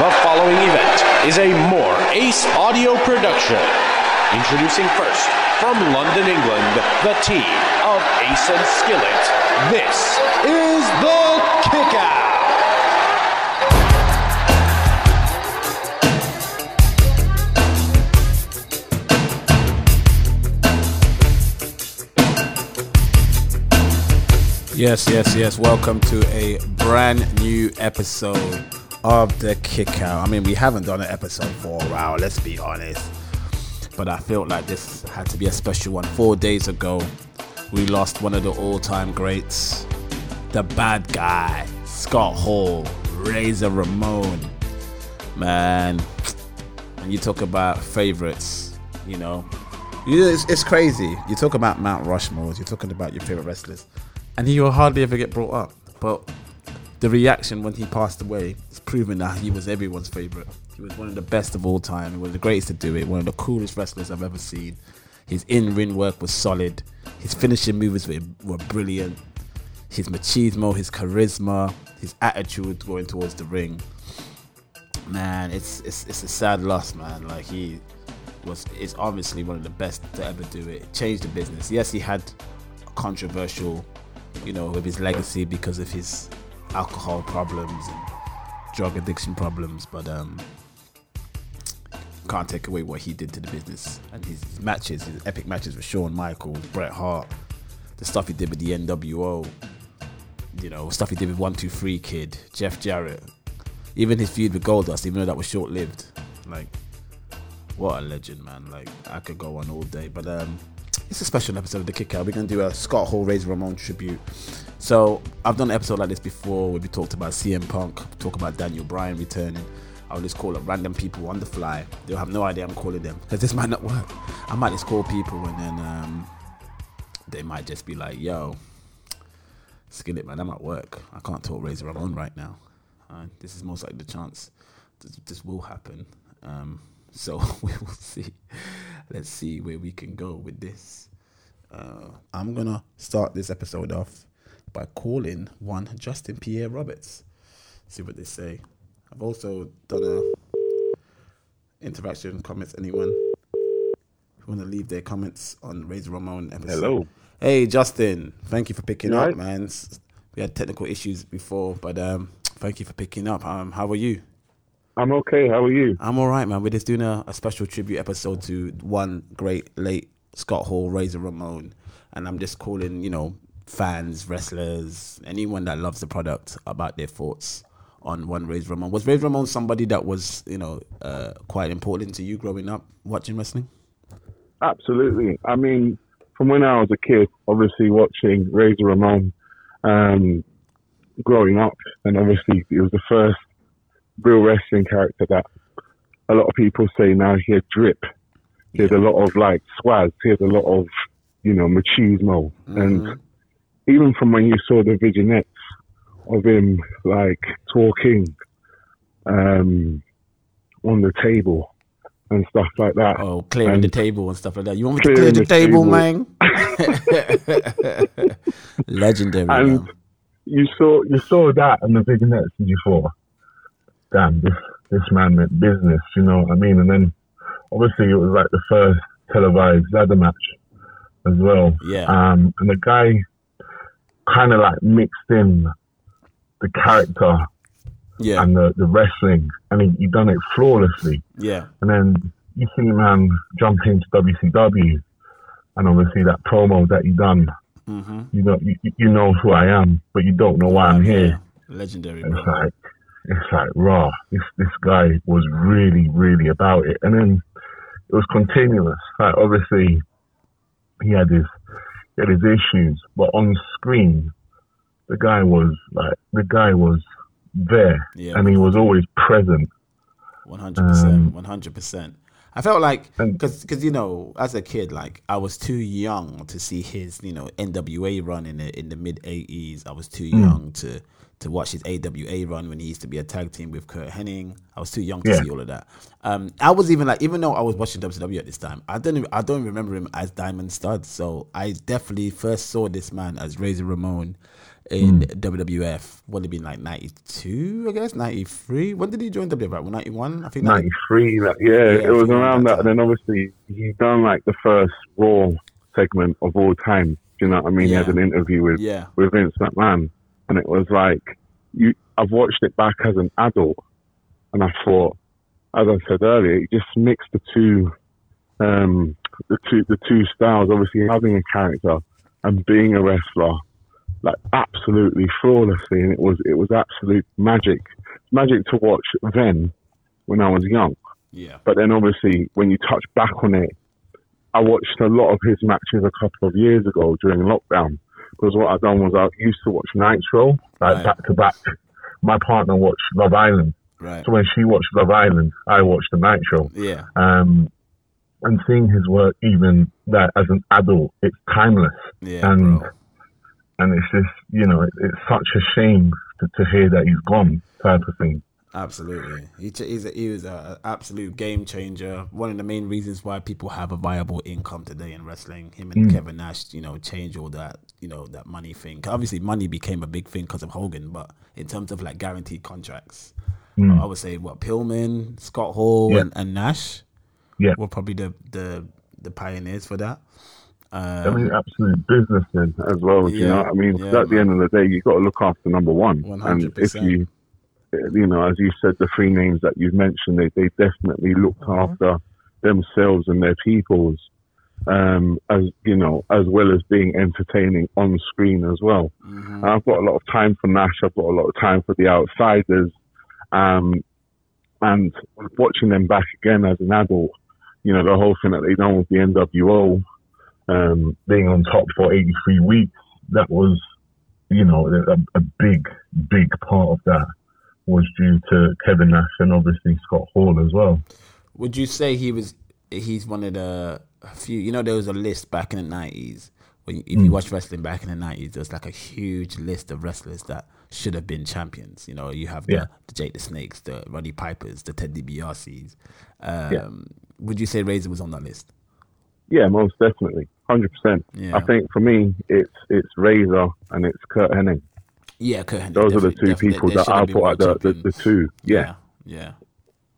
The following event is a More Ace audio production. Introducing first, from London, England, the team of Ace and Skillit. This is the Kickout. Yes, yes, yes. Welcome to a brand new episode of the Kick Out. I mean, we haven't done an episode for a while, let's be honest. But I felt like this had to be a special one. Four days ago, we lost one of the all time greats, the bad guy, Scott Hall, Razor Ramon. Man, when you talk about favorites, you know, it's, it's crazy. You talk about Mount Rushmore, you're talking about your favorite wrestlers and he will hardly ever get brought up. But the reaction when he passed away is proving that he was everyone's favorite. He was one of the best of all time. He was the greatest to do it. One of the coolest wrestlers I've ever seen. His in-ring work was solid. His finishing moves were, were brilliant. His machismo, his charisma, his attitude going towards the ring. Man, it's it's it's a sad loss, man. Like he was is obviously one of the best to ever do it. Changed the business. Yes, he had controversial you know, with his legacy because of his alcohol problems and drug addiction problems, but um, can't take away what he did to the business and his matches, his epic matches with Shawn Michaels, Bret Hart, the stuff he did with the NWO, you know, stuff he did with One Two Three Kid, Jeff Jarrett, even his feud with Goldust, even though that was short lived. Like, what a legend, man! Like, I could go on all day, but um, it's a special episode of the Kick Out. We're gonna do a Scott Hall Razor Ramon tribute. So I've done an episode like this before where we talked about CM Punk, talk about Daniel Bryan returning. I'll just call up random people on the fly. They'll have no idea I'm calling them because this might not work. I might just call people and then um, they might just be like, "Yo, Skillit, man, I'm at work. I can't talk Razor Ramon right now." Uh, this is most likely the chance this, this will happen. Um, so we will see. Let's see where we can go with this. Uh, I'm gonna start this episode off by calling one Justin Pierre Roberts. See what they say. I've also done a interaction comments. Anyone who want to leave their comments on Razor Ramon episode? Hello. Hey Justin, thank you for picking You up, alright? man. We had technical issues before, but um, thank you for picking up. Um, how are you? I'm okay. How are you? I'm all right, man. We're just doing a, a special tribute episode to one great late Scott Hall, Razor Ramon, and I'm just calling, you know, fans, wrestlers, anyone that loves the product about their thoughts on one Razor Ramon. Was Razor Ramon somebody that was, you know, uh, quite important to you growing up watching wrestling? Absolutely. I mean, from when I was a kid, obviously watching Razor Ramon, um, growing up, and obviously it was the first real wrestling character that a lot of people say now he had drip. He had a lot of like swag. He had a lot of, you know, machismo. And even from when you saw the vignettes of him like talking um, on the table and stuff like that. Oh, clearing the table and stuff like that. You want me to clear the, the table, table. man? Legendary. And man. you saw you saw that in the vignettes and you thought, damn, this this man meant business, you know what I mean? And then obviously it was like the first televised ladder match as well. Yeah. Um, and the guy kind of like mixed in the character Yeah. and the, the wrestling, and he, he done it flawlessly. Yeah. And then you see man jump into WCW, and obviously that promo that he done, Mm-hmm. you know, you, you know who I am, but you don't know why I'm here. Legendary, It's bro. like, it's like raw. This this guy was really, really about it, and then it was continuous. Like obviously, he had his his issues, but on screen, the guy was like the guy was there, Yeah. and he was always present. One hundred percent, um, one hundred percent. I felt like because because you know as a kid like I was too young to see his you know NWA run in the in the mid eighties. I was too mm. young to to watch his AWA run when he used to be a tag team with Curt Hennig. I was too young to Yeah. see all of that. Um, I was even like even though I was watching WCW at this time, I don't even, I don't remember him as Diamond Stud. So I definitely first saw this man as Razor Ramon in WWF. What it been like ninety two, I guess ninety three. When did he join WWF? Ninety one, I think. 93, that, yeah, Yeah, it was around that that. And then obviously he done like the first Raw segment of all time. Do you know what I mean? He had an interview with, Yeah, with Vince McMahon. And it was like, you. I've watched it back as an adult. And I thought, as I said earlier, it just mixed the two, um, the two, the two styles. Obviously having a character and being a wrestler, like absolutely flawlessly. And it was, it was absolute magic. Magic to watch then when I was young. yeah, But then obviously when you touch back on it, I watched a lot of his matches a couple of years ago during lockdown. Because what I've done was I used to watch Nitro, like Right. back to back. My partner watched Love Island. right. So when she watched Love Island, I watched the Nitro. Yeah, Um, and seeing his work even that as an adult, it's timeless. yeah, and bro. and it's just, you know, it, it's such a shame to, to hear that he's gone type of thing. Absolutely, he, ch- he's a, he was an absolute game changer. One of the main reasons why people have a viable income today in wrestling. Him and Kevin Nash, you know, change all that, you know, that money thing. Obviously, money became a big thing because of Hogan, but in terms of like guaranteed contracts, I would say what Pillman, Scott Hall, Yeah. and, and Nash Yeah. were probably the the the pioneers for that. I Um, mean, absolute businessmen as well. do You know I mean? yeah, at the end of the day, you've got to look after number one. And if 100%. you, you know, as you said, the three names that you've mentioned, they, they definitely looked Uh-huh. after themselves and their peoples, um, as you know, as well as being entertaining on screen as well. mhm. I've got a lot of time for Nash. I've got a lot of time for the outsiders. Um, and watching them back again as an adult, you know, the whole thing that they done with the NWO, um, being on top for 83 weeks, that was, you know, a, a big, big part of that was due to Kevin Nash and obviously Scott Hall as well. Would you say he was? He's one of the few. You know, there was a list back in the nineties. When you, if you watch wrestling back in the nineties, there's like a huge list of wrestlers that should have been champions. You know, you have the, Yeah. the Jake the Snakes, the Roddy Pipers, the Ted DiBiase's. Um, Yeah. Would you say Razor was on that list? Yeah, most definitely, hundred percent. Yeah. I think for me, it's it's Razor and it's Curt Hennig. Yeah, Hennig, Those are the two people that I put at the, the, the two. Yeah. yeah, yeah,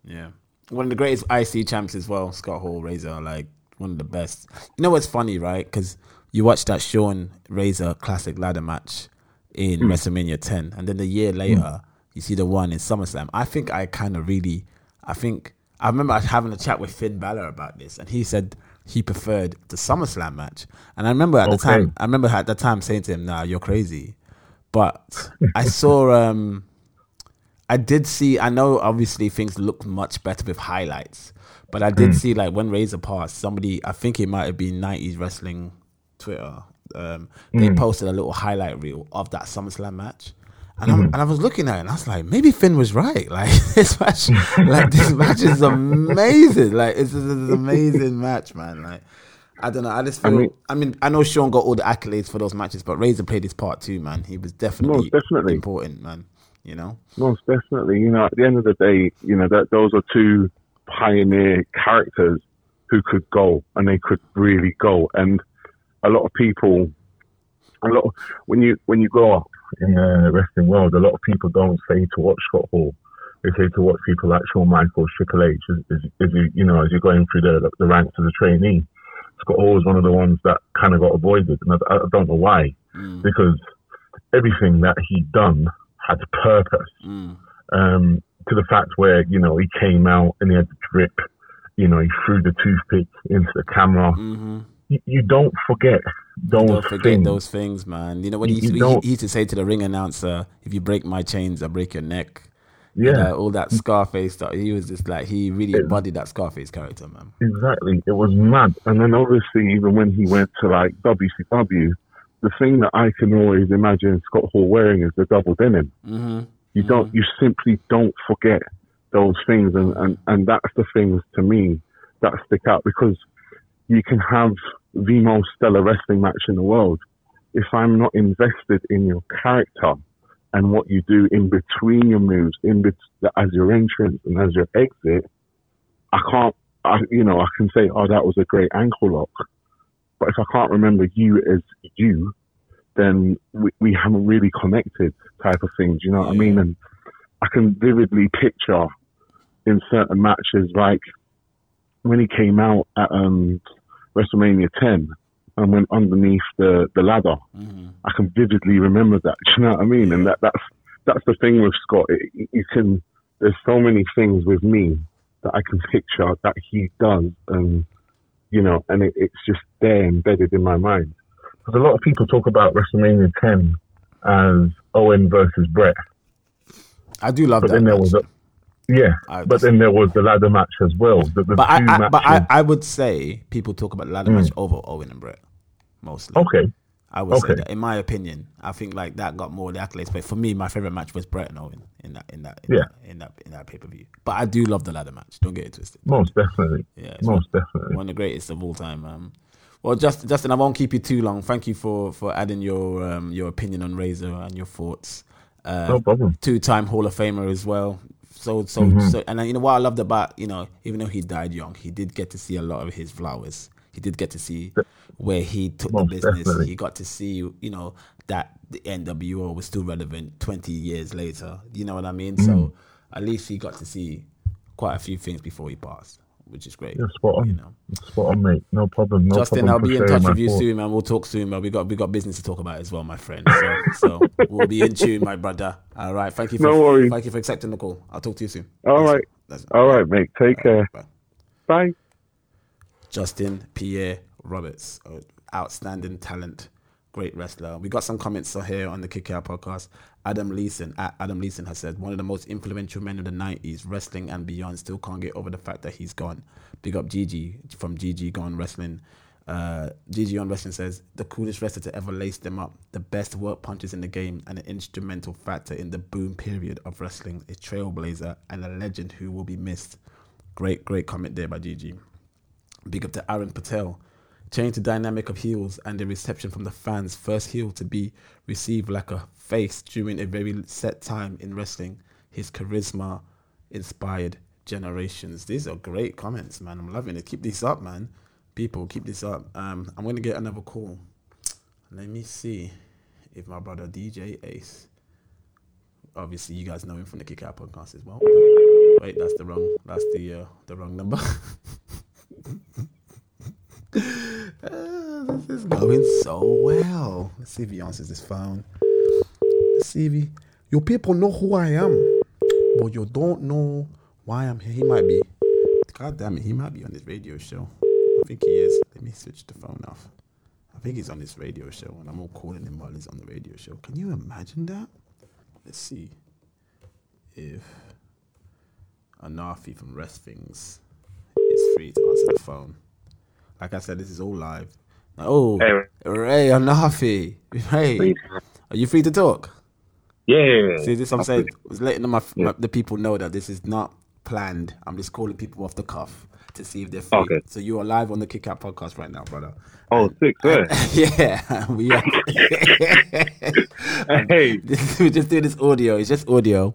yeah. One of the greatest IC champs as well, Scott Hall, Razor, like one of the best. You know what's funny, right? Because you watch that Shawn Razor classic ladder match in Hmm. WrestleMania 10, and then the year later, you see the one in SummerSlam. I think I kind of really, I think I remember having a chat with Finn Balor about this, and he said he preferred the SummerSlam match. And I remember at the time, I remember at the time saying to him, "Nah, you're crazy." But I saw um I did see. I know obviously things look much better with highlights, but I did see like when Razor passed, somebody I think it might have been '90s wrestling Twitter. Um, they posted a little highlight reel of that SummerSlam match, and, I'm, and I was looking at it and I was like, maybe Finn was right. Like this match, like this match is amazing. Like it's, it's an amazing match, man. Like. I don't know. I just feel. I mean, I, mean- I know Shawn got all the accolades for those matches, but Razor played his part too, man. He was definitely, Most definitely. important, man. You know. Most definitely. You know, at the end of the day, you know, that those are two pioneer characters who could go and they could really go. And a lot of people, a lot of, when you when you grow up in the wrestling world, a lot of people don't say to watch Scott Hall. They say to watch people like Shawn Michaels, Triple H, as, as, as you you know as you're going through the the ranks as a trainee. Scott Hall was one of the ones that kind of got avoided, and I, I don't know why, Mm, because everything that he'd done had purpose mm, um, to the fact where you know he came out and he had the drip, you know he threw the toothpick into the camera. hmm You, you don't forget those Don't forget things. those things, man. You know what he, used to- he, he used to say to the ring announcer, "If you break my chains, I break your neck." Yeah, Uh, all that Scarface stuff. He was just like he really embodied that Scarface character, man. exactly. It was mad. And then obviously, even when he went to like WCW, the thing that I can always imagine Scott Hall wearing is the double denim. hmm You don't, you simply don't forget those things, and, and and that's the things to me that stick out because you can have the most stellar wrestling match in the world. If I'm not invested in your character and what you do in between your moves, in bet- as your entrance and as your exit, I can't. I, you know, I can say, "Oh, that was a great ankle lock," but if I can't remember you as you, then we, we haven't really connected type of thing. Do you know what I mean? And I can vividly picture in certain matches, like when he came out at um, WrestleMania 10 and went underneath the, the ladder. Mm-hmm. I can vividly remember that. Do you know what I mean? And that, that's that's the thing with Scott. It, you can there's so many things with me that I can picture that he does, and you know, and it, it's just there embedded in my mind. Because a lot of people talk about WrestleMania 10 as Owen versus Bret, I do love but that. then there match. was a yeah, I- but then there was the ladder match as well. The, the but I, I but I, I would say people talk about the ladder match over Owen and Bret mostly. okay, I would say that. In my opinion, I think like that got more of the accolades. But for me, my favorite match was Bret and Owen in that in that in Yeah. that in that, in that pay per view. But I do love the ladder match. Don't get it twisted. most definitely, Yeah, most definitely. One of the greatest of all time. Um, well, Justin, Justin, I won't keep you too long. Thank you for for adding your um, your opinion on Razor and your thoughts. Uh, No problem. Two time Hall of Famer as well. So so Mm-hmm. so, and you know what I loved about you know even though he died young, he did get to see a lot of his flowers. He did get to see where he took the business. definitely. He got to see you know that the NWO was still relevant twenty years later. You know what I mean? Mm. So at least he got to see quite a few things before he passed, which is great. You're spot on. You know. Spot on, mate. No problem. No Justin, problem I'll be in touch with you thoughts. soon, man. We'll talk soon, man. We got we got business to talk about as well, my friend. So, so we'll be in tune, my brother. All right. Thank you. For, No worries. Thank you for accepting the call. I'll talk to you soon. All right, That's- all right, mate. Take care. Bye. Bye. Justin Pierre Roberts, outstanding talent, great wrestler. We got some comments here on the Kick Out podcast. Adam Leeson, at Adam Leeson has said, one of the most influential men of the 90s, wrestling and beyond, still can't get over the fact that he's gone. Big up Gigi from GG Gone Wrestling. Uh, GG on Wrestling says, the coolest wrestler to ever lace them up, the best work punches in the game, and an instrumental factor in the boom period of wrestling, a trailblazer and a legend who will be missed. Great, great comment there by GG. Big up to Aaron Patel. Change the dynamic of heels and the reception from the fans. First heel to be received like a face during a very set time in wrestling. His charisma inspired generations. These are great comments, man. I'm loving it. Keep this up, man. People, keep this up. Um, I'm gonna get another call. Let me see if my brother DJ Ace. Obviously, you guys know him from the Kick Out podcast as well. Wait, that's the wrong. That's the uh, the wrong number. Uh, this is going so well. Let's see if he answers his phone. Let's see if he. Your people know who I am, but you don't know why I'm here. He might be. God damn it, he might be on this radio show. I think he is. Let me switch the phone off. I think he's on this radio show, and I'm all calling him while he's on the radio show. Can you imagine that? Let's see if Anarfi from Wresthings is free to answer the phone. Like I said, this is all live. Oh, Hey. Ray Anarfi. Hey, are you free to talk? Yeah. See, this I'm saying, was letting my, my, the people know that this is not planned. I'm just calling people off the cuff to see if they're free. Okay. So you are live on the Kick Out podcast right now, brother. Oh, sick, sir. yeah, we are. hey. we just do this audio. It's just audio,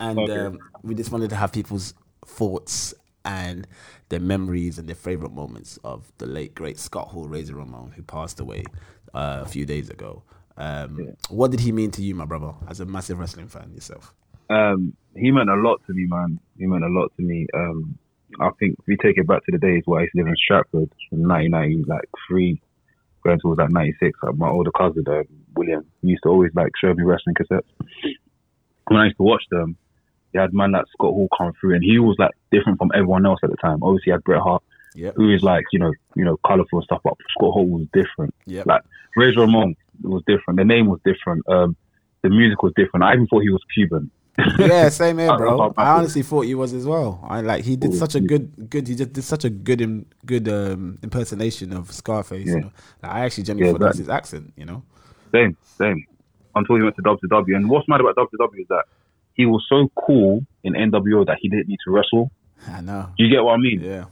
and Okay. um, we just wanted to have people's thoughts and their memories and their favorite moments of the late great Scott Hall Razor Ramon, who passed away uh, a few days ago. Um, What did he mean to you, my brother, as a massive wrestling fan yourself? Um, he meant a lot to me, man. He meant a lot to me. Um, I think if we take it back to the days where I used to live in Stratford in 1990, like three, going towards like 96, like my older cousin, um, William, used to always like show me wrestling cassettes. When I used to watch them, they had man like Scott Hall come through, and he was like different from everyone else at the time. Obviously, had Bret Hart, Yep. who is like you know, you know, colorful and stuff, but Scott Hall was different. Yep. Like Razor Ramon was different. The name was different. Um, the music was different. I even thought he was Cuban. yeah, same here, bro. I- honestly thought he was as well. I like he did such a good, good. He just did such a good, im, good um, impersonation of Scarface. You Yeah. know? like, I actually genuinely Yeah, thought that was his accent. You know, Same, same. Until he went to WCW. And what's mad about WCW is that he was so cool in NWO that he didn't need to wrestle. I know. Do you get what I mean? Yeah,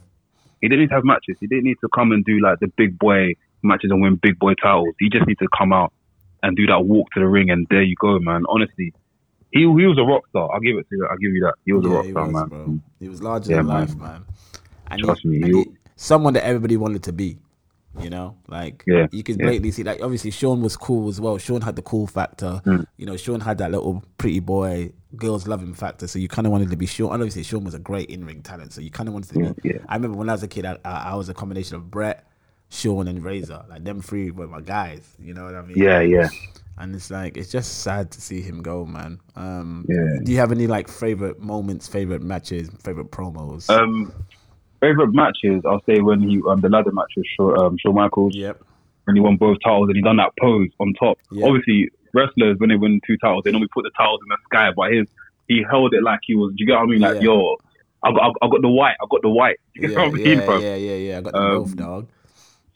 He didn't need to have matches. He didn't need to come and do like the big boy matches and win big boy titles. He just needs to come out and do that walk to the ring and there you go, man. Honestly, he he was a rock star. I'll give it to you. I'll give you that. He was a rock star, was, man. bro. He was larger Yeah, than man. life, man. And Trust he, me, he- someone that everybody wanted to be. You know, like Yeah, you can yeah. blatantly see. Like obviously, Shawn was cool as well. Shawn had the cool factor. Mm. You know, Shawn had that little pretty boy, girls love him factor. So you kind of wanted to be Shawn. And obviously, Shawn was a great in ring talent. So you kind of wanted to be. Mm, Yeah. I remember when I was a kid, I, I, I was a combination of Bret, Shawn, and Razor. Like them three were my guys. You know what I mean? Yeah, yeah. And it's like it's just sad to see him go, man. Um, Yeah. Do you have any like favorite moments, favorite matches, favorite promos? Um, favorite matches, I'll say when he um, the ladder match with Shawn, um, Shawn Michaels yep. when he won both titles and he done that pose on top. Yeah. Obviously, wrestlers when they win two titles, they normally put the titles in the sky, but his he held it like he was. Do you get what I mean? Like, Yeah. yo, I got I got the white, I got the white. You get Yeah, what I mean, yeah, bro? yeah, yeah, yeah. I got the Um, both, dog.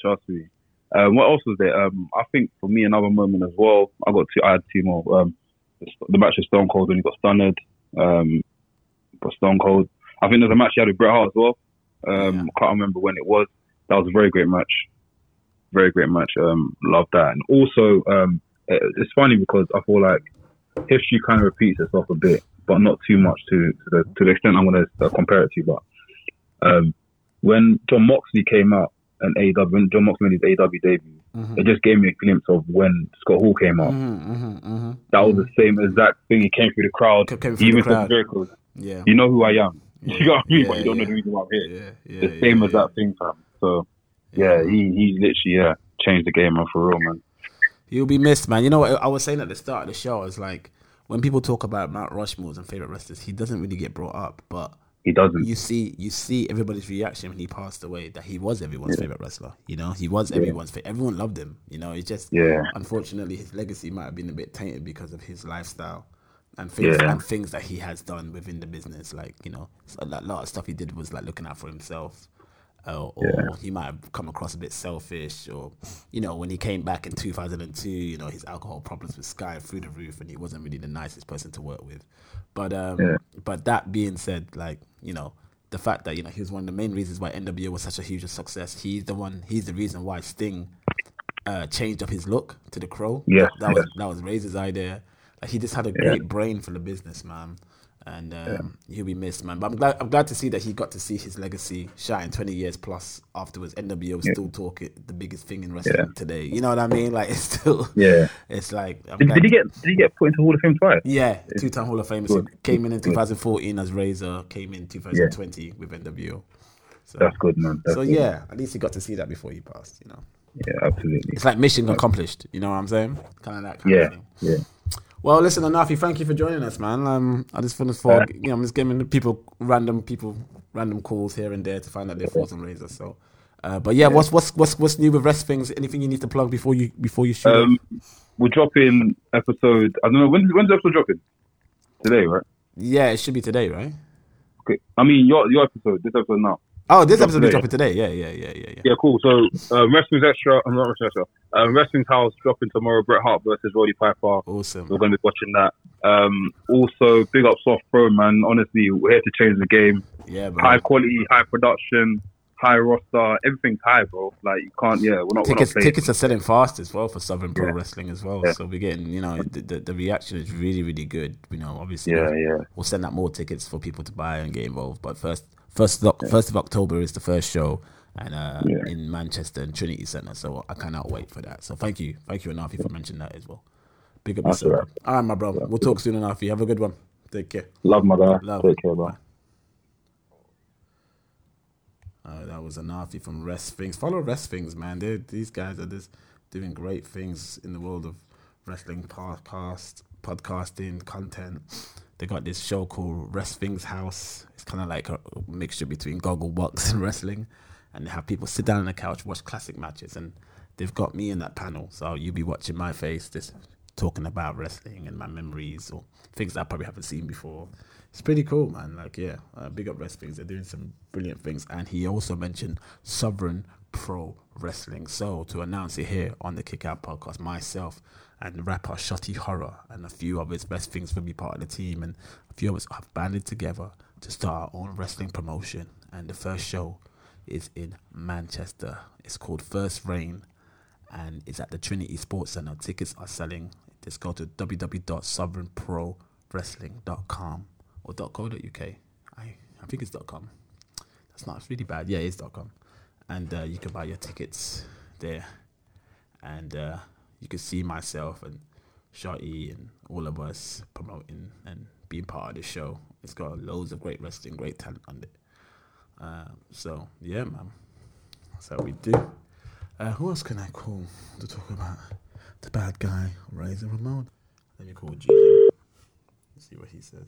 Trust me. Um, what else was there? Um, I think for me another moment as well. I got two. I had two more. Um, the, the match with Stone Cold when he got stunned. Um, got Stone Cold. I think there's a match he had with Bret Hart as well. Um, Yeah. I can't remember when it was. That was a very great match. Very great match. Um, love that. And also, um, it, it's funny because I feel like history kind of repeats itself a bit, but not too much to to the to the extent I'm going to uh, compare it to. But um, when John Moxley came out and AEW, when John Moxley made his AEW debut, Mm-hmm. it just gave me a glimpse of when Scott Hall came out. Mm-hmm, mm-hmm, mm-hmm. That was the same exact thing. He came through the crowd. Came through He the crowd. close. Yeah. You know who I am. Yeah. You know what I mean? but you don't yeah. know the reason why I'm here. Yeah, yeah, the same yeah, as yeah. that thing, fam. So yeah, he he literally yeah changed the game, man, for real, man. He'll be missed, man. You know what I was saying at the start of the show? It's like when people talk about Mount Rushmore's and favorite wrestlers, he doesn't really get brought up, but He doesn't. you see you see everybody's reaction when he passed away that he was everyone's favorite wrestler. You know, he was everyone's favorite. Everyone loved him. You know, it's just Yeah. unfortunately his legacy might have been a bit tainted because of his lifestyle and things Yeah. and things that he has done within the business. Like you know, a lot of stuff he did was like looking out for himself. Uh, or Yeah. he might have come across a bit selfish, or you know, when he came back in 2002, you know, his alcohol problems with Sky through the roof, and he wasn't really the nicest person to work with. But um, Yeah. but that being said, like you know, the fact that you know he was one of the main reasons why NWO was such a huge success. He's the one. He's the reason why Sting uh, changed up his look to the Crow. Yeah, that was yeah. that was Razor's idea. Like he just had a great brain for the business, man. And um, he'll be missed, man. But I'm glad I'm glad to see that he got to see his legacy shine 20 years plus afterwards. NWO still talk it the biggest thing in wrestling Yeah. today. You know what I mean? Like it's still Yeah. It's like Did, did he get did he get put into Hall of Fame twice? yeah, two time Hall of Famers. Good. He came in in 2014 as Razor, came in 2020 with NWO. So, That's good, man. That's so good. yeah, at least he got to see that before he passed. You know, yeah, absolutely. it's like mission accomplished. You know what I'm saying? Kind of that kind Yeah, of thing. yeah. Well, listen, Anarfi, thank you for joining us, man. Um, I just finished for you know, I'm just giving people random people random calls here and there to find out their thoughts on Razor. So, uh, but yeah, what's what's what's what's new with Wresthings? Anything you need to plug before you before you shoot? Um, we're dropping episode. I don't know when when's the episode dropping? Today, right? yeah, it should be today, right? Okay. I mean, your your episode. This episode now. Oh, this episode is dropping today. Yeah, yeah, yeah, yeah, yeah. Yeah, cool. So, uh, Wrestling's Extra, I'm not Wrestling's Extra. Um, Wrestling's House dropping tomorrow. Bret Hart versus Roddy Piper. Awesome. We're going to be watching that. Um, also, big up Soft Pro, man. Honestly, we're here to change the game. Yeah, bro. High quality, high production, high roster. Everything's high, bro. Like, you can't, yeah, we're not, we're not tickets tickets are selling fast as well for Sovereign Pro Yeah. Wrestling as well. Yeah. So we're getting, you know, the, the, the reaction is really really good. You know, obviously, Yeah, yeah. we'll send out more tickets for people to buy and get involved. But first, first of, first of October is the first show, and uh, Yeah. in Manchester and Trinity Centre. So I cannot wait for that. So thank you, thank you, Anarfi, for mentioning that as well. Big up That's yourself. all right. My bro. We'll talk soon, Anarfi. Have a good one. Take care. Love, my guy. Love. Take care, bro. Uh, that was Anarfi from Wresthings. Follow Wresthings, man. They these guys are just doing great things in the world of wrestling podcast, podcasting, content. They got this show called Wrestling's House. It's kind of like a mixture between Gogglebox and wrestling, and they have people sit down on the couch, watch classic matches, and they've got me in that panel. So you'll be watching my face, just talking about wrestling and my memories or things I probably haven't seen before. It's pretty cool, man. Like, yeah, uh, big up Wresthings. They're doing some brilliant things. And he also mentioned Sovereign Pro Wrestling. So to announce it here on the Kick Out podcast, myself and rapper Shotty Horroh and a few of his best things will be part of the team. And a few of us have banded together to start our own wrestling promotion. And the first show is in Manchester. It's called First Reign and it's at the Trinity Sports Center. Tickets are selling. Just go to www.sovereignprowrestling.com or .co.uk. I I think it's .com. That's not really bad. Yeah, it's .com, and uh, you can buy your tickets there, and uh, you can see myself and Shotty and all of us promoting and being part of the show. It's got loads of great wrestling, great talent on it. Uh, so yeah, man, that's how we do. Uh, who else can I call to talk about the bad guy, Razor Ramon? Let me call Gigi. See what he says.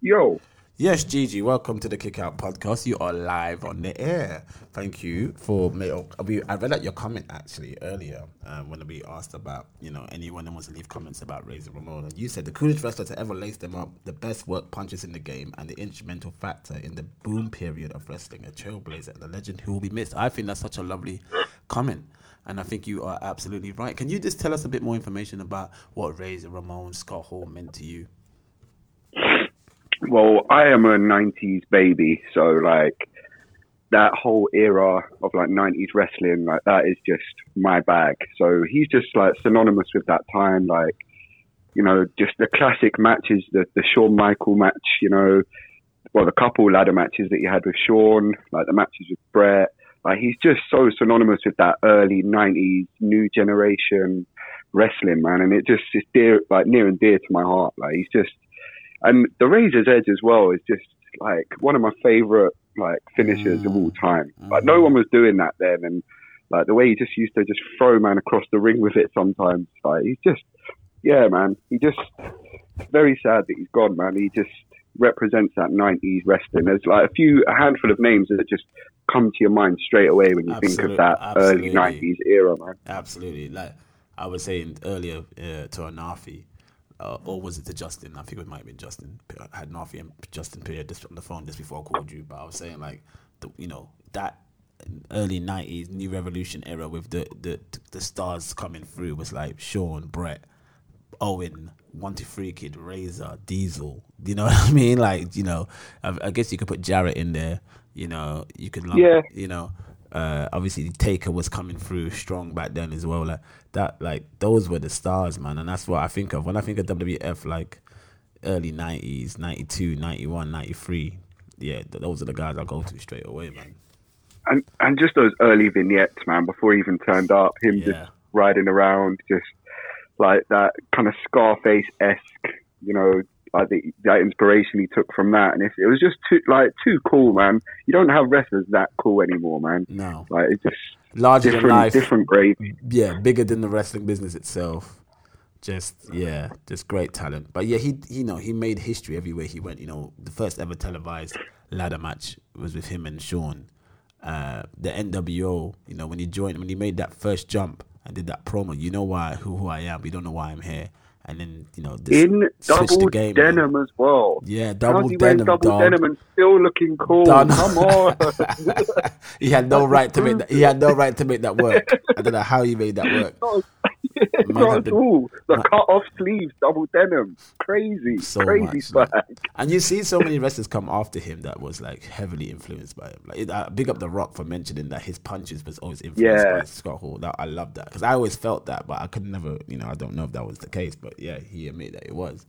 Yo. Yes, Gigi, welcome to the Kick Out Podcast. You are live on the air. Thank you for me. I read out your comment actually earlier um, when we asked about, you know, anyone that wants to leave comments about Razor Ramon. You said the coolest wrestler to ever lace them up, the best work punches in the game, and the instrumental factor in the boom period of wrestling, a trailblazer and a legend who will be missed. I think that's such a lovely comment. And I think you are absolutely right. Can you just tell us a bit more information about what Razor Ramon Scott Hall meant to you? Well, I am a 90s baby. So, like, that whole era of like 90s wrestling, like, that is just my bag. So, he's just like synonymous with that time. Like, you know, just the classic matches, the, the Shawn Michael match, you know, well, the couple ladder matches that you had with Shawn, like the matches with Bret. Like, he's just so synonymous with that early 90s new generation wrestling, man. And it just is dear, like near and dear to my heart. Like, he's just, and the Razor's Edge as well is just like one of my favorite like finishers mm. of all time. Mm. Like no one was doing that then, and like the way he just used to just throw man across the ring with it sometimes. Like he's just, yeah, man. He just very sad that he's gone, man. He just represents that 90s wrestling. There's like a few, a handful of names that just come to your mind straight away when you absolutely, think of that absolutely. early 90s era, man. Absolutely. Like I was saying earlier uh, to Anarfi, uh, or was it to Justin? I think it might have been Justin. I had Nafi and Justin Pierre just on the phone just before I called you, but I was saying like, the, you know, that early '90s New Revolution era with the the the stars coming through was like Shawn, Bret, Owen, One Two Three Kid, Razor, Diesel. You know what I mean? Like, you know, I, I guess you could put Jarrett in there. You know, you could, yeah. you know, uh, obviously Taker was coming through strong back then as well. Like that, like those were the stars, man, and that's what I think of when I think of WWF. Like early '90s, '92, '91, '93. Yeah, those are the guys I go to straight away, man. And and just those early vignettes, man, before he even turned up, him yeah. just riding around, just like that kind of Scarface esque, you know, like the, that inspiration he took from that, and it, it, was just too like too cool, man. You don't have wrestlers that cool anymore, man. No, like it's just larger different, than life, different great. Yeah, bigger than the wrestling business itself. Just yeah, just great talent. But yeah, he you know he made history everywhere he went. You know, the first ever televised ladder match was with him and Shawn. Uh, the NWO, you know, when he joined, when he made that first jump and did that promo, you know why who who I am. You don't know why I'm here and then you know in double game, denim man. as well. Yeah, double denim, double dog. denim, and still looking cool. Done. Come on. he had no right to make that. He had no right to make that work. I don't know how he made that work. at all. The man, cut off sleeves, double denim, crazy, so crazy much. And you see so many wrestlers come after him that was like heavily influenced by him. Like it, uh, big up the Rock for mentioning that his punches was always influenced yeah. by Scott Hall. That I love that because I always felt that, but I could never, you know, I don't know if that was the case, but yeah, he admitted that it was.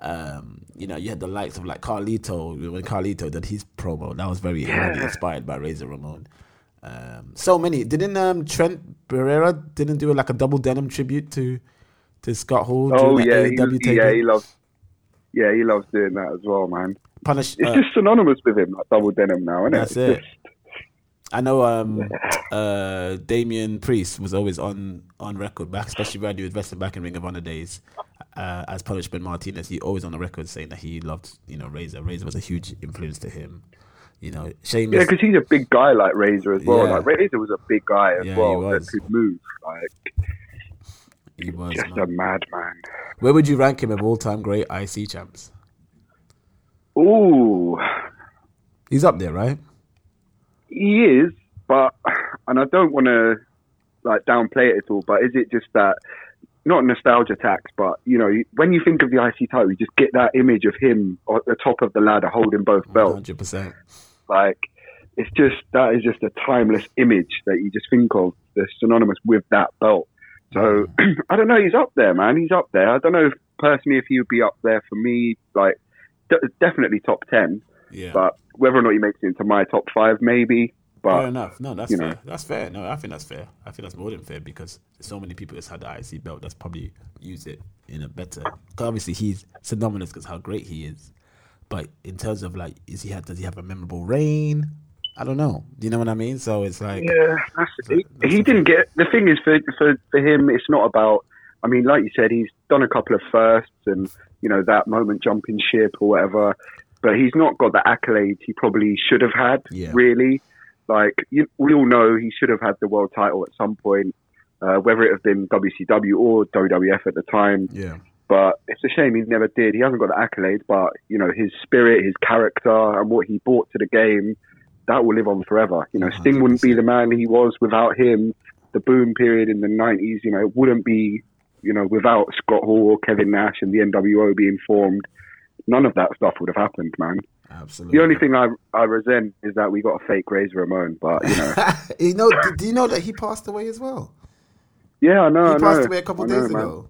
Um, you know, you had the likes of like Carlito when Carlito did his promo. That was very yeah. heavily inspired by Razor Ramon. Um, so many. Didn't um, Trent Beretta didn't do like a double denim tribute to to Scott Hall? Oh yeah, he, yeah, he loves. Yeah, he loves doing that as well, man. Punish. It's uh, just synonymous with him, like double denim now, isn't that's it? it. I know um, uh, Damian Priest was always on on record back, especially when he was wrestling back in Ring of Honor days. Uh, as Punishment Martinez, he always on the record saying that he loved, you know, Razor. Razor was a huge influence to him. You know, Sheamus. Yeah, because he's a big guy like Razor as well. Yeah. Like Razor was a big guy as yeah, well that could move. Like he was just man. a madman. Where would you rank him of all-time great IC champs? Ooh, he's up there, right? He is, but and I don't want to like downplay it at all. But is it just that? Not nostalgia tax, but you know, when you think of the IC title, you just get that image of him at the top of the ladder holding both belts. Hundred percent. Like it's just that is just a timeless image that you just think of that's synonymous with that belt. So I don't know. He's up there, man. He's up there. I don't know if, personally if he would be up there for me. Like d- definitely top ten. Yeah. But whether or not he makes it into my top five, maybe But fair enough. No, that's fair. know. That's fair. No, I think that's fair. I think that's more than fair because there's so many people that's had the IC belt that's probably used it in a better. Cause obviously he's synonymous because how great he is, but in terms of like, is he had does he have a memorable reign? I don't know. Do you know what I mean? So it's like, Yeah, that's, he, that's he didn't get. The thing is, for, for for him, it's not about. I mean, like you said, he's done a couple of firsts and you know that moment jumping ship or whatever, but he's not got the accolades he probably should have had. Yeah. Really, like you, we all know, he should have had the world title at some point, uh, whether it have been WCW or WWF at the time. yeah, But it's a shame he never did. He hasn't got the accolades, but you know his spirit, his character, and what he brought to the game, that will live on forever. You know, Sting wouldn't be the man he was without him. The boom period in the '90s, you know, it wouldn't be, you know, without Scott Hall or Kevin Nash and the NWO being formed. None of that stuff would have happened, man. absolutely. The only thing I I resent is that we got a fake Razor Ramon. But you know, you know, do, you know that he passed away as well? yeah, I know. He I passed know, away a couple days man. ago.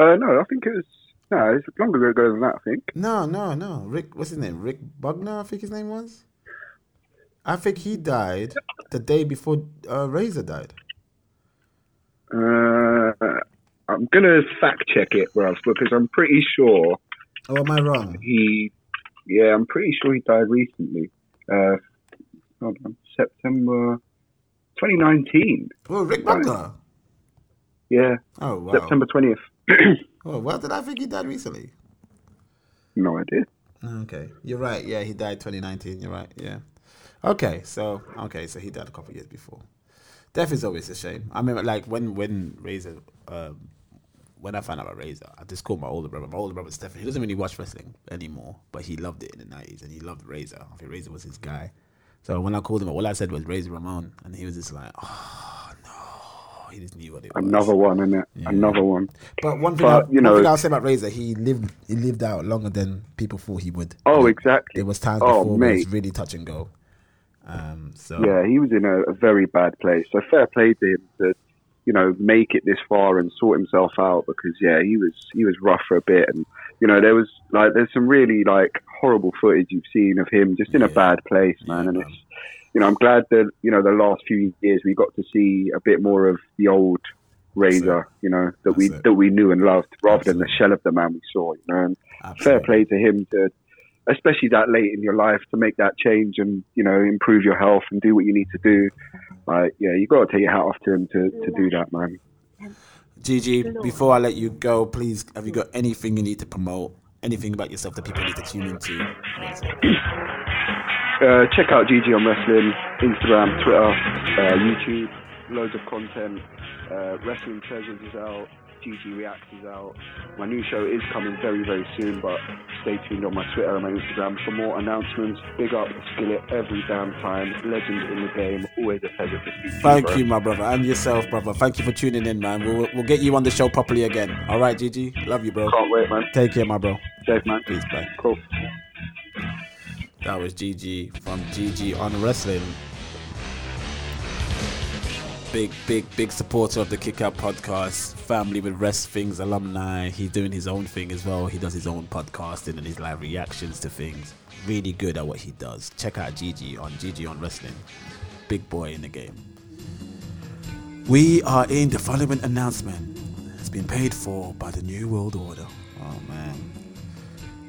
Uh, no, I think it was. No, it's longer ago than that. I think. No, no, no. Rick, what's his name? Rick Bognar, I think his name was. I think he died the day before uh, Razor died. Uh, I'm gonna fact check it, bruv, because I'm pretty sure Oh, am I wrong? he. Yeah, I'm pretty sure he died recently. Uh, hold on, September 2019. Oh, Rick. Bognar. Yeah, Oh, wow. September 20th. Oh, well, did I think he died recently? no idea. Okay, you're right. Yeah, he died 2019. You're right. Yeah. Okay, so okay, so he died a couple years before. Death is always a shame. I mean, like when when Razor, um, when I found out about Razor, I just called my older brother. My older brother Stephen. He doesn't really watch wrestling anymore, but he loved it in the 90s and he loved Razor. I think Razor was his guy. So when I called him, all I said was Razor Ramon, and he was just like, "Oh no," he just knew what it was. Another one, innit? Another one. But one thing, But, I, you one know- thing I'll say about Razor, he lived he lived out longer than people thought he would. Oh, You exactly. There was times Oh, before where it was really touch and go. Um, so Yeah, he was in a, a very bad place. So fair play to him to, you know, make it this far and sort himself out because yeah, he was he was rough for a bit and you know there was like there's some really like horrible footage you've seen of him just in a bad place, man. Yeah, and man. it's you know I'm glad that you know the last few years we got to see a bit more of the old Razor, you know, that we it. that we knew and loved rather than the shell of the man we saw. You know, and fair play to him to especially that late in your life to make that change and you know improve your health and do what you need to do like yeah you got to take your hat off to him to, to do that man Gigi, before I let you go, please, have you got anything you need to promote? Anything about yourself that people need to tune into? What is it? uh, check out GG on wrestling Instagram Twitter uh, YouTube loads of content uh, wrestling treasures is out GG reacts is out my new show is coming very very soon but stay tuned on my Twitter and my Instagram for more announcements big up Skillit every damn time legend in the game always a pleasure to speak you, Thank bro. you, my brother, and yourself, brother. Thank you for tuning in, man. We'll, we'll get you on the show properly again. All right, GG. Love you, bro. can't wait man Take care, my bro. safe man Peace, bye. cool That was GG from GG on Wrestling. Big, big, big supporter of the Kick Out podcast. Family with Wresthings alumni. He's doing his own thing as well. He does his own podcasting and his live reactions to things. Really good at what he does. Check out GG on GG on Wrestling. Big boy in the game. We are in the following announcement. It's been paid for by the New World Order. Oh man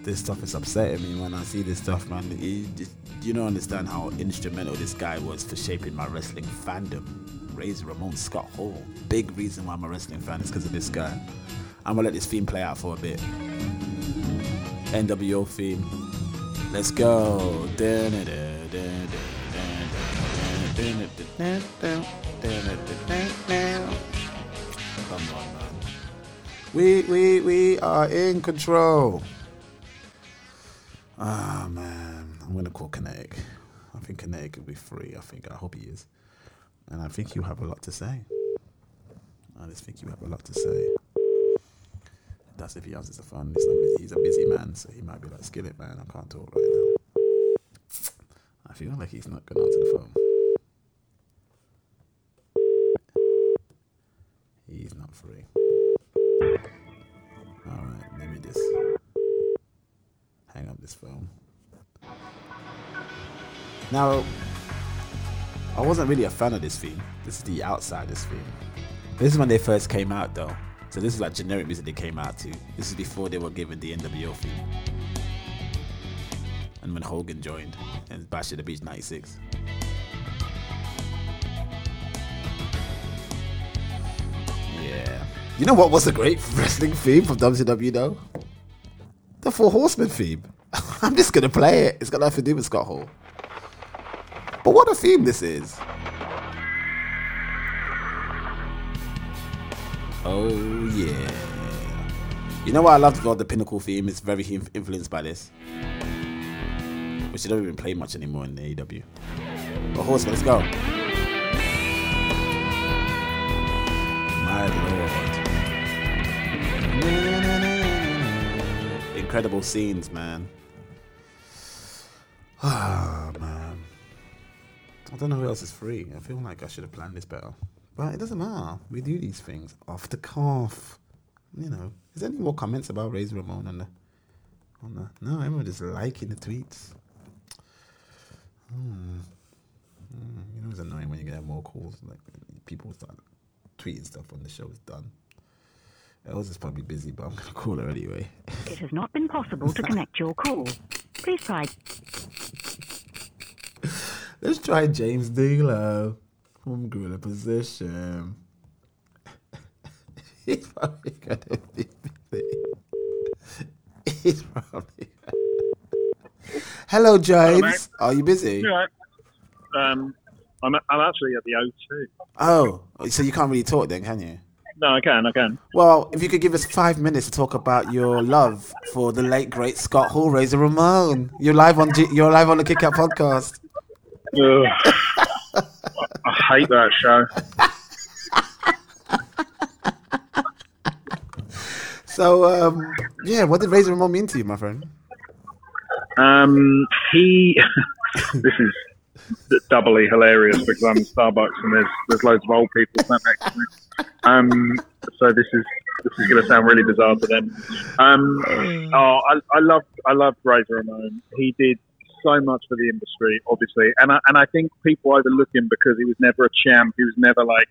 this stuff is upsetting me when I see this stuff, man. You, just- you don't understand how instrumental this guy was for shaping my wrestling fandom. Razor Ramon Scott Hall. Big reason why I'm a wrestling fan is because of this guy. I'm gonna let this theme play out for a bit. NWO theme. Let's go. Come on, man. We we we are in control. Ah man, I'm gonna call Kinetik. I think Kinetik will be free. I think I hope he is, and I think you have a lot to say. I just think you have a lot to say. That's if he answers the phone. He's, a busy man, so he might be like, "Skillit, man, I can't talk right now." I feel like he's not gonna answer the phone. He's not free. All right, let me just hang up this phone. Now, I wasn't really a fan of this theme. This is the Outsiders theme. This is when they first came out, though. So this is like generic music they came out to. This is before they were given the NWO theme. And when Hogan joined in Bash at the Beach 96. Yeah. You know what was a great wrestling theme from WCW though? The Four Horsemen theme. I'm just gonna play it. It's got nothing to do with Scott Hall. But what a theme this is. Oh yeah. You know what I love about the Pinnacle theme? It's very influenced by this. Which they don't even play much anymore in the AEW. But Horseman, let's go. My lord. Incredible scenes, man. Ah, man. I don't know who else is free. I feel like I should have planned this better. But it doesn't matter. We do these things off the cuff. You know. Is there any more comments about Razor Ramon on the on the No, everyone just liking the tweets. Hmm. Hmm. You know it's annoying when you get more calls, like people start tweeting stuff when the show is done. Els is probably busy, but I'm gonna call her anyway. It has not been possible to connect your call. Please try. Let's try James Delow from Gorilla Position. He's probably gonna be busy. He's probably. Hello, James. mate. Are you busy? You know, um, I'm, I'm actually at the O2. Oh, so you can't really talk then, can you? No, I can, I can. Well, if you could give us five minutes to talk about your love for the late great Scott Hall, Razor Ramon. You're live on G- you're live on the Kick Out podcast. Ugh. I hate that show. So, um, yeah, what did Razor Ramon mean to you, my friend? Um, he, this is doubly hilarious because I'm in Starbucks and there's there's loads of old people sat next to me. Um, so this is this is going to sound really bizarre to them. Um, oh, I, I love I love Razor Ramon. He did so much for the industry, obviously, and I, and I think people overlook him because he was never a champ. He was never like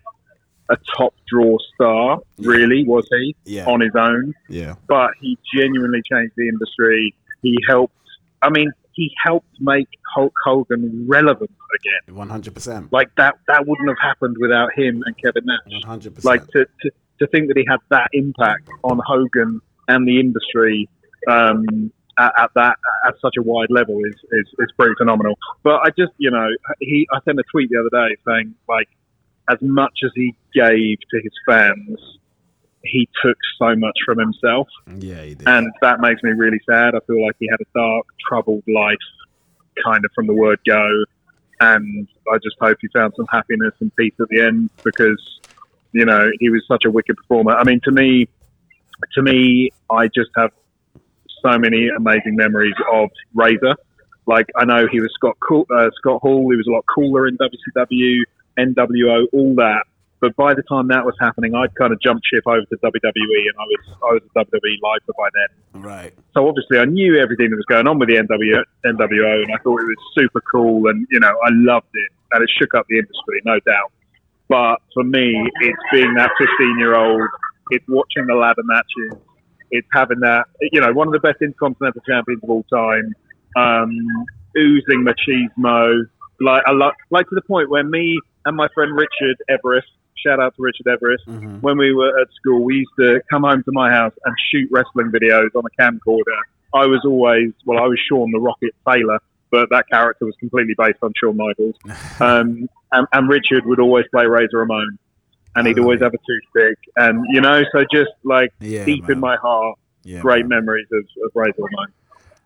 a top draw star, really, was he? Yeah. On his own Yeah. but he genuinely changed the industry. He helped. I mean, he helped make Hulk Hogan relevant again. One hundred percent. Like that. That wouldn't have happened without him and Kevin Nash. hundred percent. Like to, to to think that he had that impact on Hogan and the industry. Um, at, at that at such a wide level is, is is pretty phenomenal. But I just you know he I sent a tweet the other day saying like as much as he gave to his fans, he took so much from himself Yeah, he did. and that makes me really sad. I feel like he had a dark, troubled life, kind of from the word go, and I just hope he found some happiness and peace at the end because, you know, he was such a wicked performer. I mean, to me, to me, I just have so many amazing memories of Razor. Like I know he was Scott cool, uh, Scott Hall. He was a lot cooler in WCW, NWO, all that. But by the time that was happening, I'd kind of jumped ship over to WWE, and I was I was a WWE lifer by then. right. So obviously, I knew everything that was going on with the NWO, NWO, and I thought it was super cool, and you know, I loved it, and it shook up the industry, no doubt. But for me, it's being that 15 year old, it's watching the ladder matches, it's having that, you know, one of the best intercontinental champions of all time, um, oozing machismo, like I lo- like to the point where me and my friend Richard Everest, shout out to Richard Everest, Mhm. when we were at school, we used to come home to my house and shoot wrestling videos on a camcorder. I was always, well, I was Sean the Rocket Taylor, but that character was completely based on Shawn Michaels. Um, and, and Richard would always play Razor Ramon, and he'd Oh, always yeah. have a toothpick. And, you know, so just like Yeah, deep man. in my heart, Yeah. great man. memories of, of Razor Ramon.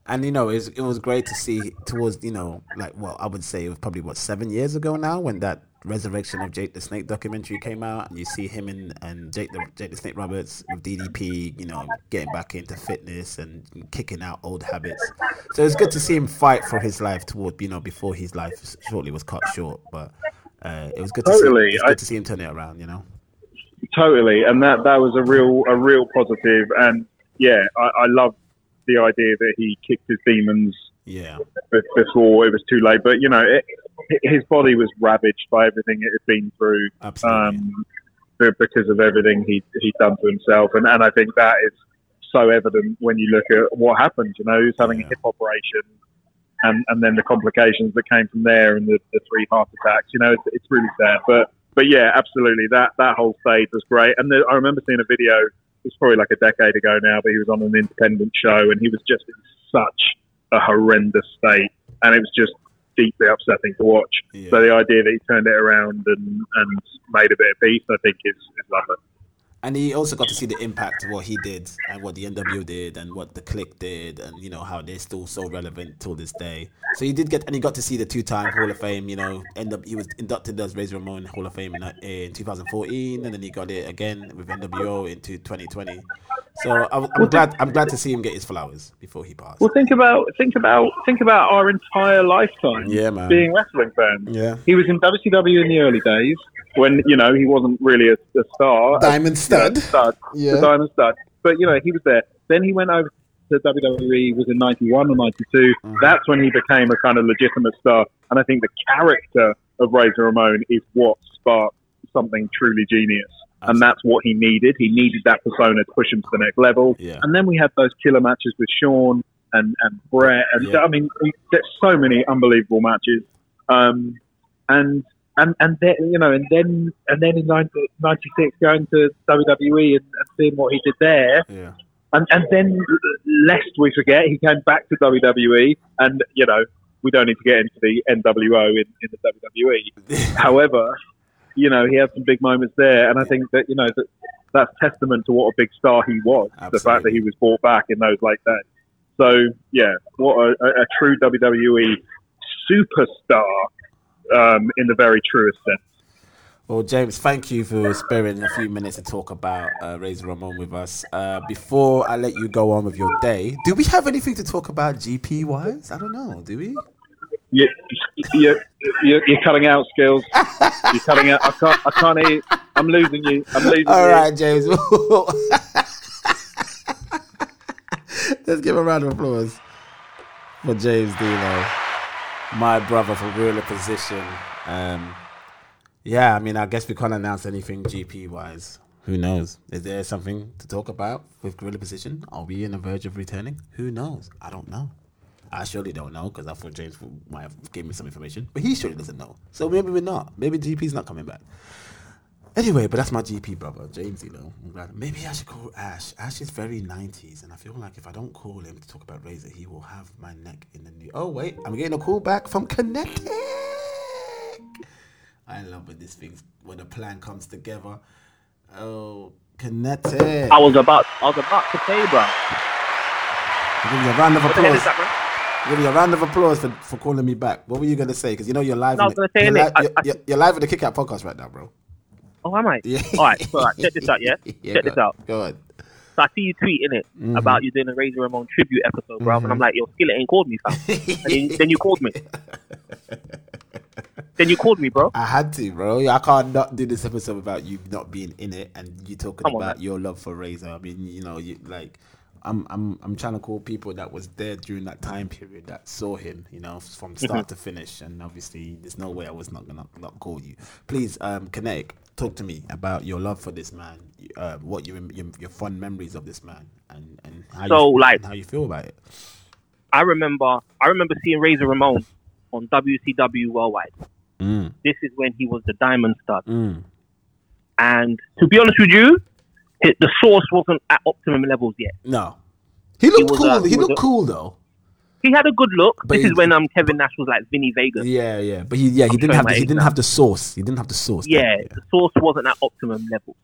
And you know, it was, it was great to see towards you know, like well, I would say it was probably what seven years ago now when that resurrection of Jake the Snake documentary came out, and you see him and, and Jake the Jake the Snake Roberts with DDP, you know, getting back into fitness and kicking out old habits. So it's good to see him fight for his life toward you know before his life shortly was cut short, but. Uh, it was good to Totally. see. It's I- good to see him turn it around. You know. Totally, and that that was a real a real positive. And yeah, I, I love the idea that he kicked his demons Yeah. before it was too late. But you know, it, his body was ravaged by everything it had been through Absolutely. um, because of everything he he'd done to himself, and and I think that is so evident when you look at what happened. You know, he was having Yeah. a hip operation. And, and then the complications that came from there and the, the three heart attacks, you know, it's, it's really sad. But but yeah, absolutely, that that whole stage was great. And the, I remember seeing a video. It was probably like a decade ago now, but he was on an independent show and he was just in such a horrendous state, and it was just deeply upsetting to watch. Yeah. So the idea that he turned it around and, and made a bit of peace, I think, is, is lovely. And he also got to see the impact of what he did and what the NW did and what the Kliq did and you know how they're still so relevant till this day. So he did get and he got to see the two-time Hall of Fame. You know, end up he was inducted as Razor Ramon Hall of Fame in, in 2014, and then he got it again with NWO into 2020. So I'm, I'm glad I'm glad to see him get his flowers before he passed. Well, think about think about think about our entire lifetime. Yeah, man. Being wrestling fans. Yeah. He was in WCW in the early days when you know he wasn't really a, a star. Diamond stud. Stud. Yeah. The diamond stud. But you know he was there. Then he went over to WWE. Was in '91 or '92. Mm-hmm. That's when he became a kind of legitimate star. And I think the character of Razor Ramon is what sparked something truly genius. And that's what he needed. He needed that persona to push him to the next level. Yeah. And then we had those killer matches with Shawn and, and Bret. And Yeah. I mean, there's so many unbelievable matches. Um, and and and then you know, and then and then in '96 going to WWE and, and seeing what he did there, Yeah. and and then lest we forget, he came back to WWE, and you know, we don't need to get into the NWO in, in the WWE. However, you know, he had some big moments there, and I think that you know that that's testament to what a big star he was. The fact that he was brought back in those late days. So yeah, what a, a, a true WWE superstar um, in the very truest sense. Well, James, thank you for sparing a few minutes to talk about uh, Razor Ramon with us. Uh, before I let you go on with your day, do we have anything to talk about GP wise? I don't know. Do we? You, you, you, you're cutting out skills. You're cutting out. I can't. I can't hear. You. I'm losing you. I'm losing All you. All right, James. Let's give a round of applause for James Delow, my brother for Gorilla Position. Um, yeah, I mean, I guess we can't announce anything GP wise. Who knows? Is there something to talk about with Gorilla Position? Are we on the verge of returning? Who knows? I don't know. I surely don't know because I thought James might have given me some information, but he surely doesn't know. So maybe we're not. Maybe GP's not coming back. Anyway, but that's my GP brother, James. You know, I'm glad. Maybe I should call Ash. Ash is very 90s, and I feel like if I don't call him to talk about Razor, he will have my neck in the new. Oh wait, I'm getting a call back from Kinetik. I love when this thing's when a plan comes together. Oh, Kinetik. I was about, I was about to say, bro. Give me a round of What the hell applause. that? Give me a round of applause for, for calling me back. What were you gonna say? Because you know you're live. No, I in was gonna say, you're, li- I- you're, I- you're, you're live in the Kick Out podcast right now, bro. Oh, am I? Yeah. All right, all right. Check this out, yeah. Yeah, check go this out. Go on. So I see you tweeting it Mm-hmm. about you doing a Razor Ramon tribute episode, bro. And I'm like, yo, Skillit ain't called me, fam. and then, then you called me. then you called me, bro. I had to, bro. I can't not do this episode without you not being in it and you talking Come about man. your love for Razor. I mean, you know, you like. I'm I'm I'm trying to call people that was there during that time period that saw him, you know, from Mm-hmm. start to finish. And obviously, there's no way I was not gonna not call you. Please, um, Kinetik, talk to me about your love for this man, uh, what your, your your fond memories of this man, and and how So, you, like- how you feel about it. I remember, I remember seeing Razor Ramon on WCW Worldwide. Mm, This is when he was the Diamond Stud. mm, And to be honest with you, the source wasn't at optimum levels yet. no, he looked was, cool. uh, he he looked a- cool though. He had a good look. But this is when um Kevin Nash was like Vinny Vegas. Yeah, yeah, but he yeah he I'm didn't have the, he didn't now. have the sauce. He didn't have the sauce. yeah, then, the source wasn't at optimum level.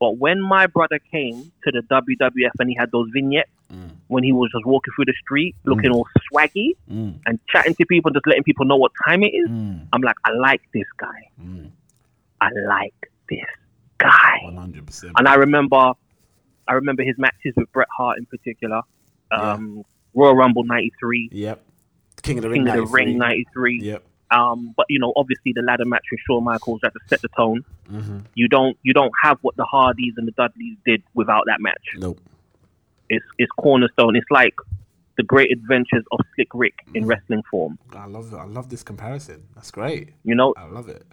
But when my brother came to the WWF and he had those vignettes, Mm. when he was just walking through the street looking all swaggy Mm, and chatting to people and just letting people know what time it is, mm, I'm like, I like this guy. mm, I like this guy. one hundred percent. And I remember, I remember his matches with Bret Hart in particular. Um, Royal Rumble '93, Yep. King of the Ring. King of the 93. Ring '93. Yep. Um, but you know, obviously the ladder match with Shawn Michaels had to set the tone. hmm You don't you don't have what the Hardys and the Dudleys did without that match. Nope. It's it's cornerstone. It's like the great adventures of Slick Rick in wrestling form. I love it. I love this comparison. That's great. You know, I love it.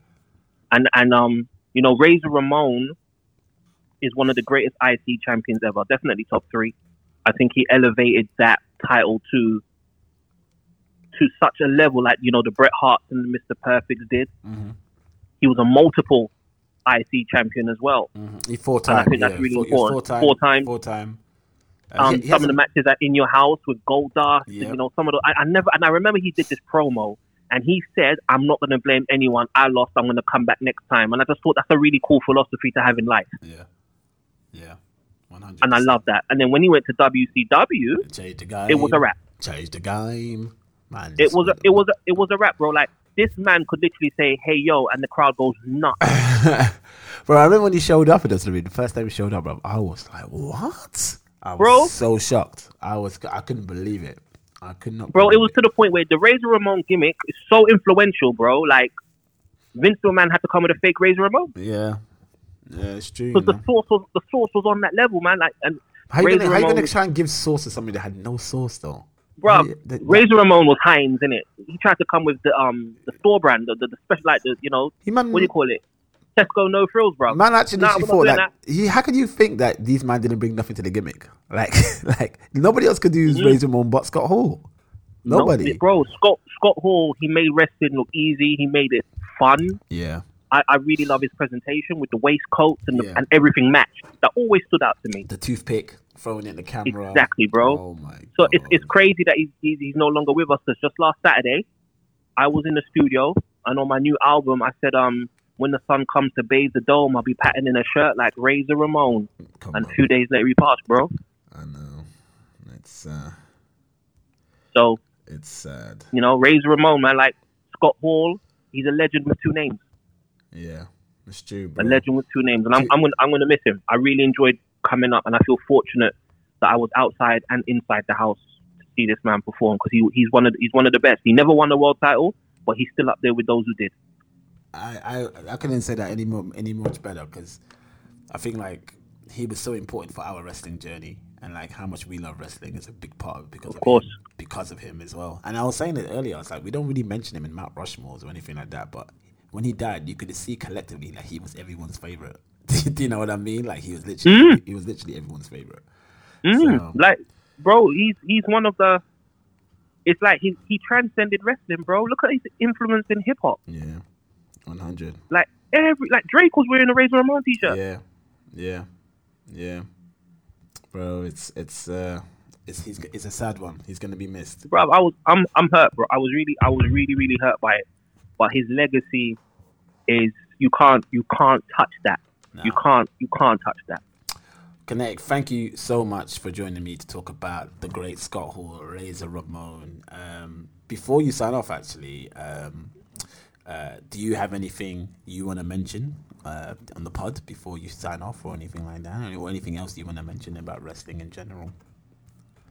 and and um, you know, Razor Ramon is one of the greatest IC champions ever. Definitely top three. I think he elevated that title to to such a level like you know the Bret Hart and Mr. Perfects did. Mhm. He was a multiple IC champion as well. Mhm. He four And I think that's really four, important. Four time. Four time. Four time. Uh, Um, he- he some of the matches at In Your House with Goldust, and, you know, some of the I, I never and I remember he did this promo and he said, "I'm not going to blame anyone. I lost. I'm going to come back next time." And I just thought that's a really cool philosophy to have in life, Yeah. Yeah. One hundred. and I love that. And then when he went to WCW, Change the game. it was a wrap. Change the game. Man, It was a, it was a, it was a wrap, bro. Like this man could literally say, "Hey, yo," and the crowd goes nuts. bro, I remember when he showed up at WWE, the first time he showed up, bro, I was like, what? I was Bro. so shocked. I was, I couldn't believe it. I could not. bro. It was to the point where the Razor Ramon gimmick is so influential, bro. Like Vince McMahon had to come with a fake Razor Ramon Yeah. Yeah, it's true. you because the source was the source was on that level, man. Like and How you, gonna, how you Ramon gonna try and give sauce to somebody that had no sauce though? Bro, Yeah, the- Razor Ramon was Heinz in it. He tried to come with the um the store brand, the, the, the special like the you know He man, what do you call it? Tesco no frills, bro. man actually Nah, literally we're thought doing that. He, how can you think that these man didn't bring nothing to the gimmick? Like, like nobody else could do Mhm. Razor Ramon but Scott Hall. No, Nobody. bro. Scott Scott Hall, he made wrestling look easy. He made it fun. yeah. I, I really love his presentation with the waistcoats and the, Yeah. and everything matched. That always stood out to me. The toothpick throwing in the camera. Exactly, bro. Oh my. So it's, it's crazy that he's, he's he's no longer with us. Because just last Saturday, I was in the studio and on my new album, I said, um, when the sun comes to bathe the dome, I'll be patterning a shirt like Razor Ramon. Come And on. few days later, he passed, bro. I know. It's uh, So it's sad. you know, Razor Ramon, man, like Scott Hall, he's a legend with two names. Yeah, it's true. A legend with two names, and I'm I'm gonna I'm gonna miss him. I really enjoyed coming up, and I feel fortunate that I was outside and inside the house to see this man perform because he he's one of the, he's one of the best. He never won a world title, but he's still up there with those who did. I, I I couldn't say that any more any much better because I think like he was so important for our wrestling journey and like how much we love wrestling is a big part of it because of, course. him, because of him as well. And I was saying it earlier. I was like, we don't really mention him in Mount Rushmores or anything like that, but when he died, you could see collectively like he was everyone's favorite. Do you know what I mean? Like he was literally he was literally everyone's favorite. Mm, So- Like, bro, he's he's one of the. It's like he he transcended wrestling, bro. Look at his influence in hip hop. Yeah, one hundred. Like every like Drake was wearing a Razor Ramon t-shirt. Yeah, yeah, yeah, bro. It's it's uh, it's he's it's a sad one. He's gonna be missed. bro. I was I'm I'm hurt, bro. I was really I was really really hurt by it. But his legacy is you can't you can't touch that. You can't you can't touch that. Kinetik, thank you so much for joining me to talk about the great Scott Hall, Razor Ramon. Um, before you sign off, actually, um, uh, do you have anything you want to mention uh, on the pod before you sign off, or anything like that, or anything else you want to mention about wrestling in general?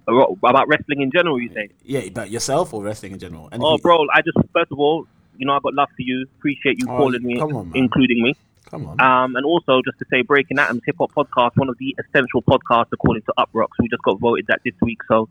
About about wrestling in general, you say? Yeah, about yourself or wrestling in general. Oh, bro, I just first of all, you know, I've got love for you. Appreciate you Oh, calling me, on, including me. Come on. Um, and also just to say, Breaking Atoms Hip Hop Podcast, one of the essential podcasts according to Uprocks. We just got voted that this week, so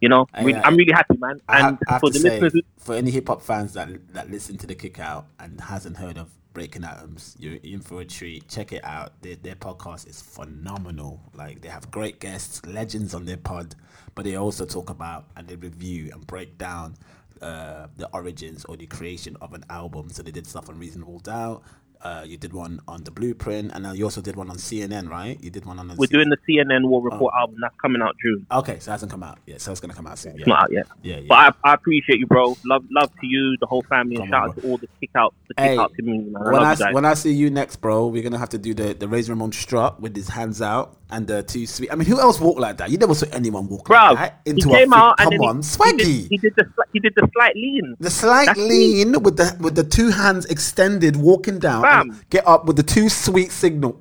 you know, I- really, I- I'm really happy, man. I, And have, for the say, listeners, for any hip hop fans that that listen to the Kick Out and hasn't heard of Breaking Atoms, you're in for a treat. Check it out. Their, their podcast is phenomenal. Like they have great guests, legends on their pod, but they also talk about and they review and break down uh, the origins or the creation of an album. So they did stuff on Reasonable Doubt. Uh, you did one on the Blueprint, and you also did one on CNN, right? You did one on. the we're C- doing the CNN War Report Oh. album that's coming out June. Okay, so it hasn't come out yet. So it's gonna come out soon. It's not out yet. yeah, yeah. But I, I appreciate you, bro. Love, love to you, the whole family, and shout on, out to all the kick out, the kick Hey, out community, man. I when I when I see you next, bro, we're gonna have to do the the Razor Ramon strut with his hands out and the two sweet. I mean, who else walk like that? You never saw anyone walk Bro, like that he into came a out freak. and Come on, he, swaggy. he, did, he did the he did the slight lean. the slight That's lean with the with the two hands extended, walking down, and Fam. get up with the two sweet signal.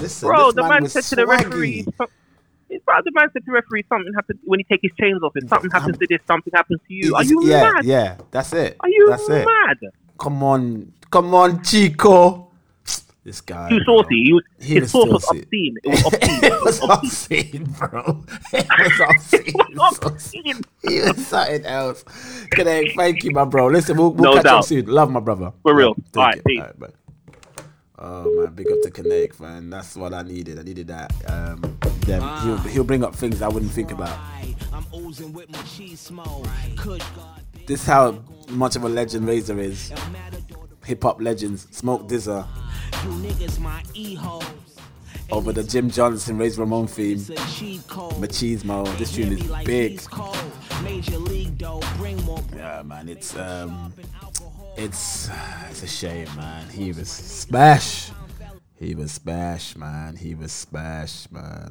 Listen, Bro, the man, was said to the swaggy. referee, bro, the man said to the referee, something happens when he take his chains off. If something happens to this, something happens to you. Are you yeah, mad? yeah, that's it. Are you that's it. mad? Come on, come on, Chico. This guy. Too saucy. He was, He his was sauce was obscene. It was obscene. it was obscene, bro. It was obscene. It was obscene. He was something else. Good day. Thank you, my bro. Listen, we'll, we'll No catch up soon. Love my brother. For real. All right, it. peace. All right, bye. Oh man, big up to Kinetik, man. That's what I needed. I needed that. Um, them. He'll, he'll bring up things I wouldn't think about. I'm oozing with my cheese smoke. Kush God, This is how much of a legend Razor is. Hip hop legends, Smoke DZA you niggas my e-hoes. over the Jim Johnston Razor Ramon theme. It's a cheat code. Machismo. This tune is big. East Coast. Major league though, bring more Yeah, man, it's um, it's uh, it's a shame, man. He was smash. He was smash, man. He was smash, man.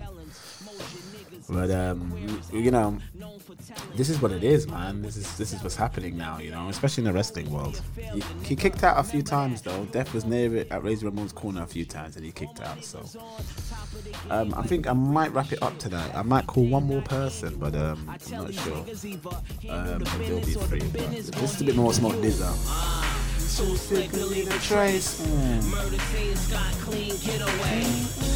But um, you know, this is what it is, man. This is this is what's happening now, you know, especially in the wrestling world. He, he kicked out a few times though. Death was near it at Razor Ramon's corner a few times, and he kicked out. So um, I think I might wrap it up tonight. I might call one more person, but um, I'm not sure. Um, they'll be free. But this is a bit more Smoke DZA. too to leave a Trace. Murder Scott clean getaway.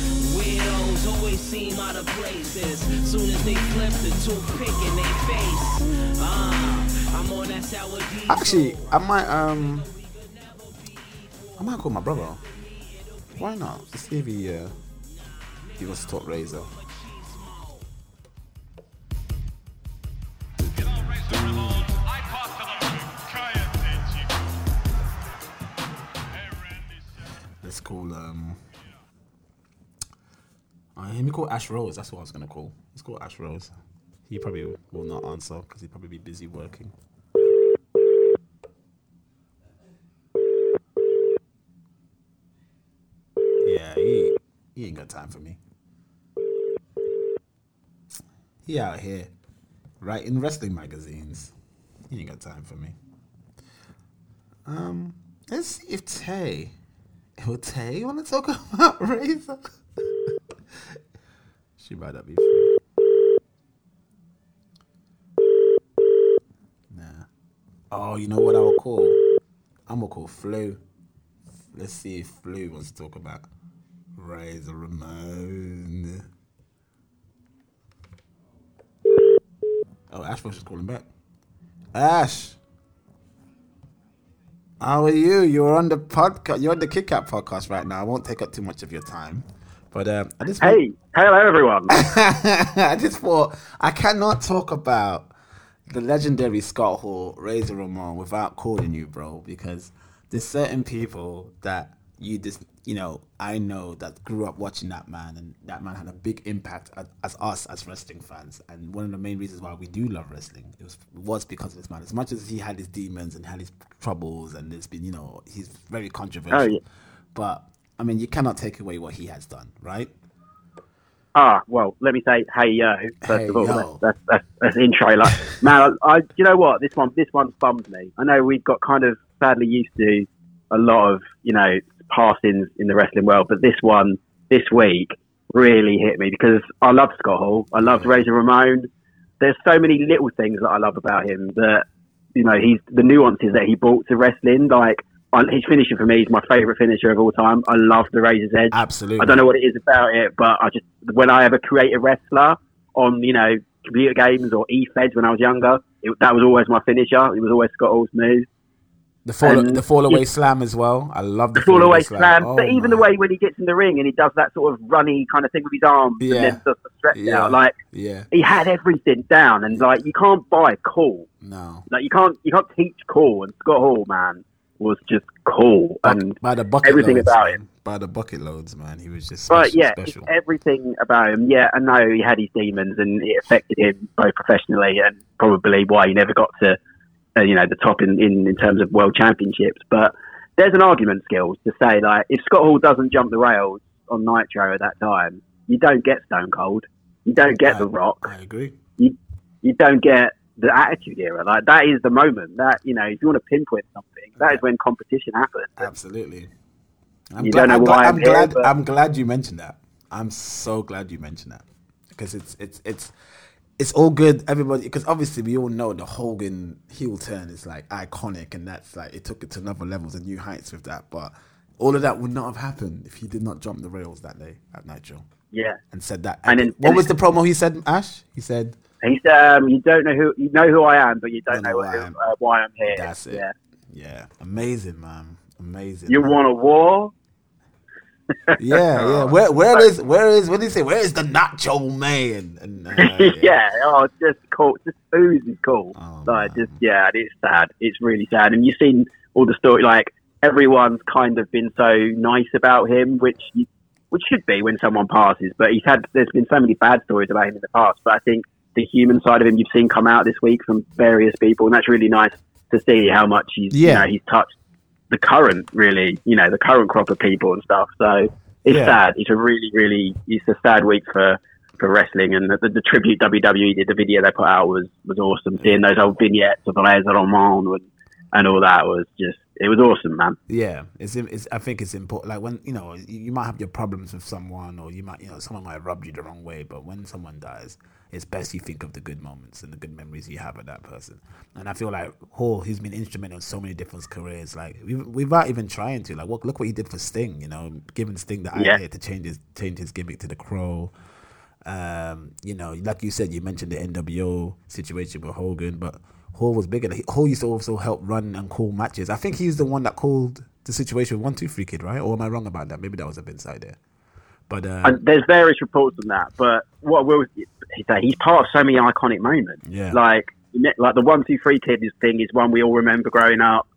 Weirdos always seem out of places. Soon as they flip the toothpick in their face. Ah, I'm on that sour. Actually, I might um, I might call my brother. Why not? Let's see if he uh, he wants to talk Razor. Let's call um. Uh, let me call Ash Rose. That's what I was gonna call. Let's call Ash Rose. He probably will not answer because he'll probably be busy working. Yeah, he he ain't got time for me. He out here writing wrestling magazines. He ain't got time for me. Um, let's see if Tae, oh Tae, want to talk about Razor? she might not be free. Nah. Oh, you know what I will call? I'm gonna call Flu. Let's see if Flu wants to talk about Razor Ramon. Oh, Ash was just calling back. Ash, how are you? You're on the podcast. You're on the Kick Out podcast right now. I won't take up too much of your time, but um, I just want- Hey, hello everyone. I just thought I cannot talk about the legendary Scott Hall, Razor Ramon, without calling you, bro, because there's certain people that you just, you know, I know that grew up watching that man, and that man had a big impact as, as us as wrestling fans. And one of the main reasons why we do love wrestling it was was because of this man. As much as he had his demons and had his troubles, and there's been, you know, he's very controversial. Oh, yeah. But I mean, you cannot take away what he has done, right? Ah, well, let me say, hey yo, first Hey, of all, yo. that's that's, that's intro. Like, man, I, I, you know what? This one, this one bummed me. I know we've got kind of sadly used to a lot of, you know, passings in the wrestling world, but this one, this week, really hit me because I love Scott Hall. I loved Razor Ramon. There's so many little things that I love about him that, you know, he's the nuances that he brought to wrestling. Like, I- his finisher for me is my favorite finisher of all time. I love the Razor's Edge. Absolutely. I don't know what it is about it, but I just when I ever create a wrestler on you know computer games or e-feds when I was younger, it, that was always my finisher. It was always Scott Hall's move. The fall, And the fall away yeah. slam as well. I love the, The fall away slam, Oh but even the way when he gets in the ring and he does that sort of runny kind of thing with his arms Yeah. and then does the stretch Yeah. out, like Yeah, he had everything down, and like you can't buy cool. no. Like you can't you can't teach cool, and Scott Hall man was just cool, and By the bucket everything loads, about man. him. By the bucket loads, man. He was just special. But yeah, special. everything about him. Yeah, I know he had his demons, and it affected him both professionally and probably why he never got to, uh, you know, the top in, in in terms of world championships. But there's an argument, skills, to say like if Scott Hall doesn't jump the rails on Nitro at that time, you don't get Stone Cold, you don't get The Rock, I agree. you you don't get the Attitude Era. Like that is the moment that you know if you want to pinpoint something, that is when competition happens. Absolutely. I'm You glad, don't know I'm, why I'm I'm glad. but- I'm glad you mentioned that. I'm so glad you mentioned that because it's it's it's it's all good. Everybody, because obviously we all know the Hogan heel turn is like iconic, and that's like it took it to another levels and new heights with that. But all of that would not have happened if he did not jump the rails that day at Nitro Yeah. and said that. And then- what was the promo he said, Ash? He said, He said, um, "You don't know who you know who I am, but you don't, Don't know know, who I'm. uh, why I'm here." "That's it." Yeah. Yeah, amazing, man, amazing. You want a war? yeah, yeah. Where, where is, where is? What did he say? Where is the Macho Man? And, uh, yeah. Oh, just cool. Just oozes cool. Oh, like, just yeah, it's sad. It's really sad. And you've seen all the story. Like everyone's kind of been so nice about him, which you, which should be when someone passes. But he's had. There's been so many bad stories about him in the past. But I think the human side of him you've seen come out this week from various people, and that's really nice to see how much he's Yeah. you know he's touched the current really you know the current crop of people and stuff. So it's Yeah. sad. It's a really really it's a sad week for for wrestling and the, the, the tribute WWE did the video they put out was was awesome. Seeing those old vignettes of Les Roman and and all that was just it was awesome, man. Yeah, it's, it's. I think it's important. Like when you know you, might have your problems with someone, or you might you know someone might rub you the wrong way. But when someone dies, it's best you think of the good moments and the good memories you have of that person. And I feel like Hall, he's been instrumental in so many different careers. Like we, without even trying to. Like look, look what he did for Sting. You know, giving Sting the Yeah. idea to change his change his gimmick to the Crow. Um, you know, like you said, you mentioned the NWO situation with Hogan, but Hall was bigger. Hall used to also help run and call matches. I think he's the one that called the situation with One Two Three Kid, right? Or am I wrong about that? Maybe that was a bit inside there. But uh, And there's various reports on that, but what will say, he's part of so many iconic moments. Yeah. Like, like the one, two, three kid thing is one we all remember growing up.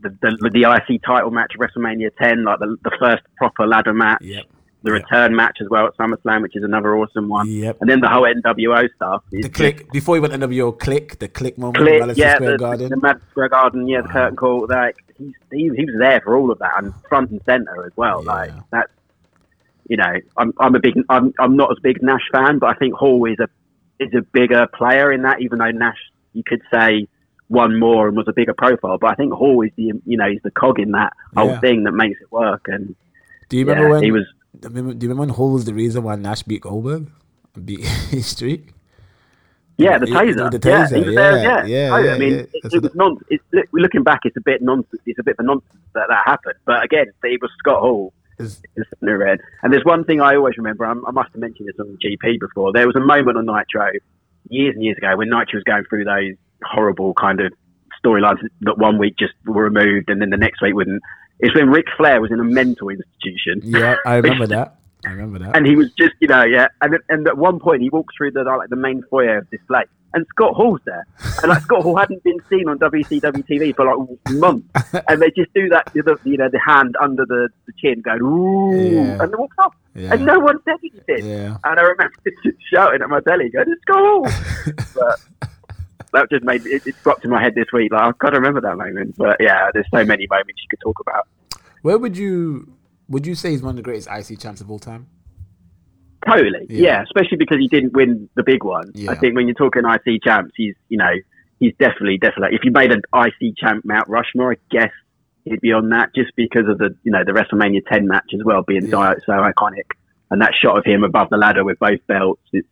The the, the IC title match at WrestleMania 10, like the, the first proper ladder match. Yep. The return match as well at SummerSlam, which is another awesome one. Yep. And then the whole NWO stuff. the Kliq before he went NWO, click the click moment, Click, Madison yeah, Square the, Garden. the Madison Square Garden, yeah, the curtain call. Like he's, he, he was there for all of that and front and center as well. Like that's, you know, I'm I'm a big I'm I'm not as big Nash fan, but I think Hall is a is a bigger player in that. Even though Nash, you could say won more and was a bigger profile, but I think Hall is the you know he's the cog in that whole Yeah. thing that makes it work. And Do you remember yeah, when he was? Do you remember, when Hall was the reason why Nash beat Goldberg, beat his streak? Yeah, the Yeah, taser. the taser, yeah, yeah, yeah. yeah, Oh, yeah, I mean, yeah. it, it was non. It's, look, looking back, it's a bit nonsense. It's a bit of a nonsense that that happened. But again, it was Scott Hall. Is- is in red. And there's one thing I always remember. I, I must have mentioned this on GP before. There was a moment on Nitro years and years ago when Nitro was going through those horrible kind of storylines that one week just were removed and then the next week wouldn't. It's when Ric Flair was in a mental institution. Yeah, I remember that. I remember that. And he was just, you know, yeah. And and at one point, he walked through the like the main foyer of this place, and Scott Hall's there, and like Scott Hall hadn't been seen on WCW TV for like months, and they just do that, you know, the hand under the, the chin, going ooh, Yeah. and they walk off, Yeah. and no one said anything. Yeah. And I remember just shouting at my telly, going, "It's Scott Hall!" but that just made it, it dropped in my head this week. Like I've got to remember that moment. But yeah, there's so many moments you could talk about. Where would you would you say he's one of the greatest IC champs of all time? Totally, Yeah. yeah. Especially because he didn't win the big one. Yeah. I think when you're talking IC champs, he's you know he's definitely definitely. If you made an IC champ Mount Rushmore, I guess he'd be on that just because of the you know the WrestleMania 10 match as well being so, so iconic, and that shot of him above the ladder with both belts. It's,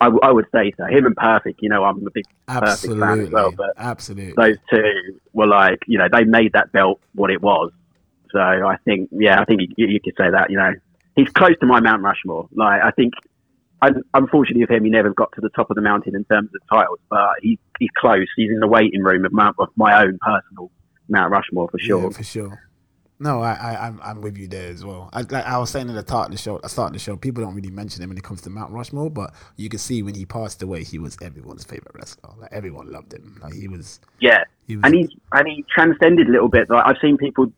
I, w- I would say so. Him and Perfect, you know, I'm a big Perfect fan Absolutely, as well, but absolutely. those two were like, you know, they made that belt what it was. So I think, yeah, I think you, you could say that, you know, he's close to my Mount Rushmore. Like, I think, un unfortunately for him, he never got to the top of the mountain in terms of titles, but he, he's close. He's in the waiting room of, Mount, of my own personal Mount Rushmore for sure. Yeah, for sure. No, I, I, I'm, I'm with you there as well. I, like I was saying at the start of the show, at the start of the show, people don't really mention him when it comes to Mount Rushmore, but you can see when he passed away, he was everyone's favorite wrestler. Like everyone loved him. Like he was. Yeah, He was- and he's and he transcended a little bit. Like I've seen people,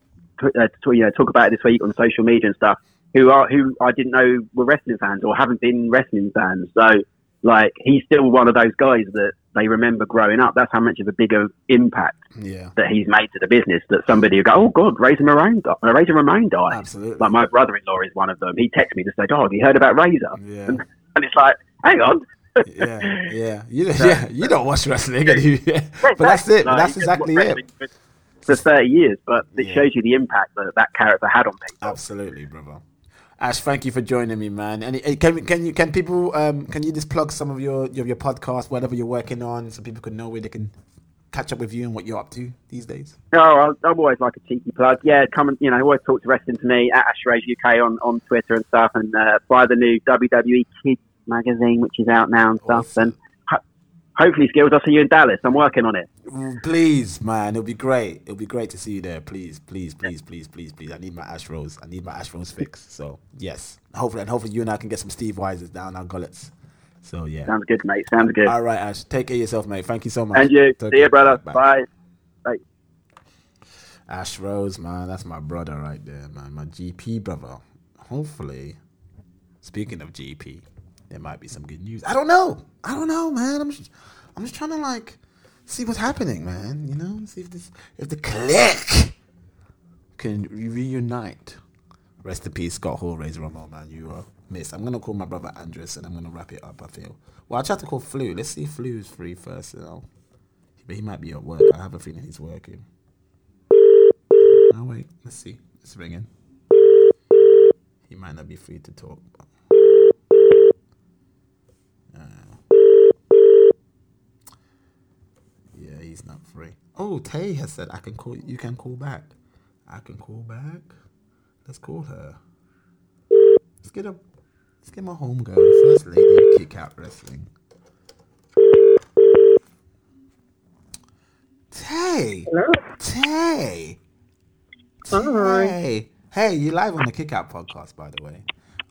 t- uh, t- you know, talk about it this week on social media and stuff. Who are who I didn't know were wrestling fans or haven't been wrestling fans. So like he's still one of those guys that they remember growing up. That's how much of a bigger impact Yeah. that he's made to the business. That somebody will go, oh God, Razor Ramon, uh, Razor Ramon died. Absolutely. Like my brother-in-law is one of them. He texted me to say, "Oh, have you heard about Razor?" Yeah. And, and it's like, hang on. yeah, yeah, you, yeah. You don't watch wrestling, you, yeah. but that's it. Like, that's exactly it. For, for 30 years, but it Yeah. shows you the impact that that character had on people. Absolutely, brother. Ash, thank you for joining me, man. And uh, can can you can people um can you just plug some of your your, your podcast, whatever you're working on, so people can know where they can catch up with you and what you're up to these days? No, I- I'm always like a cheeky plug. Yeah, come and you know, always talk to wrestling to me at Ash Rose UK on, on Twitter and stuff, and uh, buy the new WWE Kids magazine, which is out now and stuff. And hopefully, skills. I'll see you in Dallas. I'm working on it. Mm, Please, man, it'll be great. It'll be great to see you there. Please, please, please, please, please, please. I need my Ash Rose. I need my Ash Rose fix. So yes, hopefully, and hopefully you and I can get some Steveweisers down our gullets. So yeah. Sounds good, mate. Sounds good. All right, Ash. Take care of yourself, mate. Thank you so much. And you. Take See you, brother. Bye. Bye. Bye. Ash Rose, man, that's my brother right there, man. My GP brother. Hopefully, speaking of GP, there might be some good news. I don't know. I don't know, man. I'm just, I'm just trying to like see what's happening, man. You know, see if this, if the Kliq can reunite. Rest in peace, Scott Hall, Razor Ramon, man. You are missed. I'm gonna call my brother Andres and I'm gonna wrap it up. I feel. Well, I tried to call Flu. Let's see if Flu is free first. You know, but he might be at work. I have a feeling he's working. Oh wait, let's see. It's ringing. He might not be free to talk. Uh, yeah, he's not free. Oh, Tae has said I can call. You can call back. I can call back. Let's call her. Let's get a. Let's get my home girl, the first lady of kick out wrestling. Tae. Hello. Tae. Hey, hey, you live on the Kick Out podcast, by the way.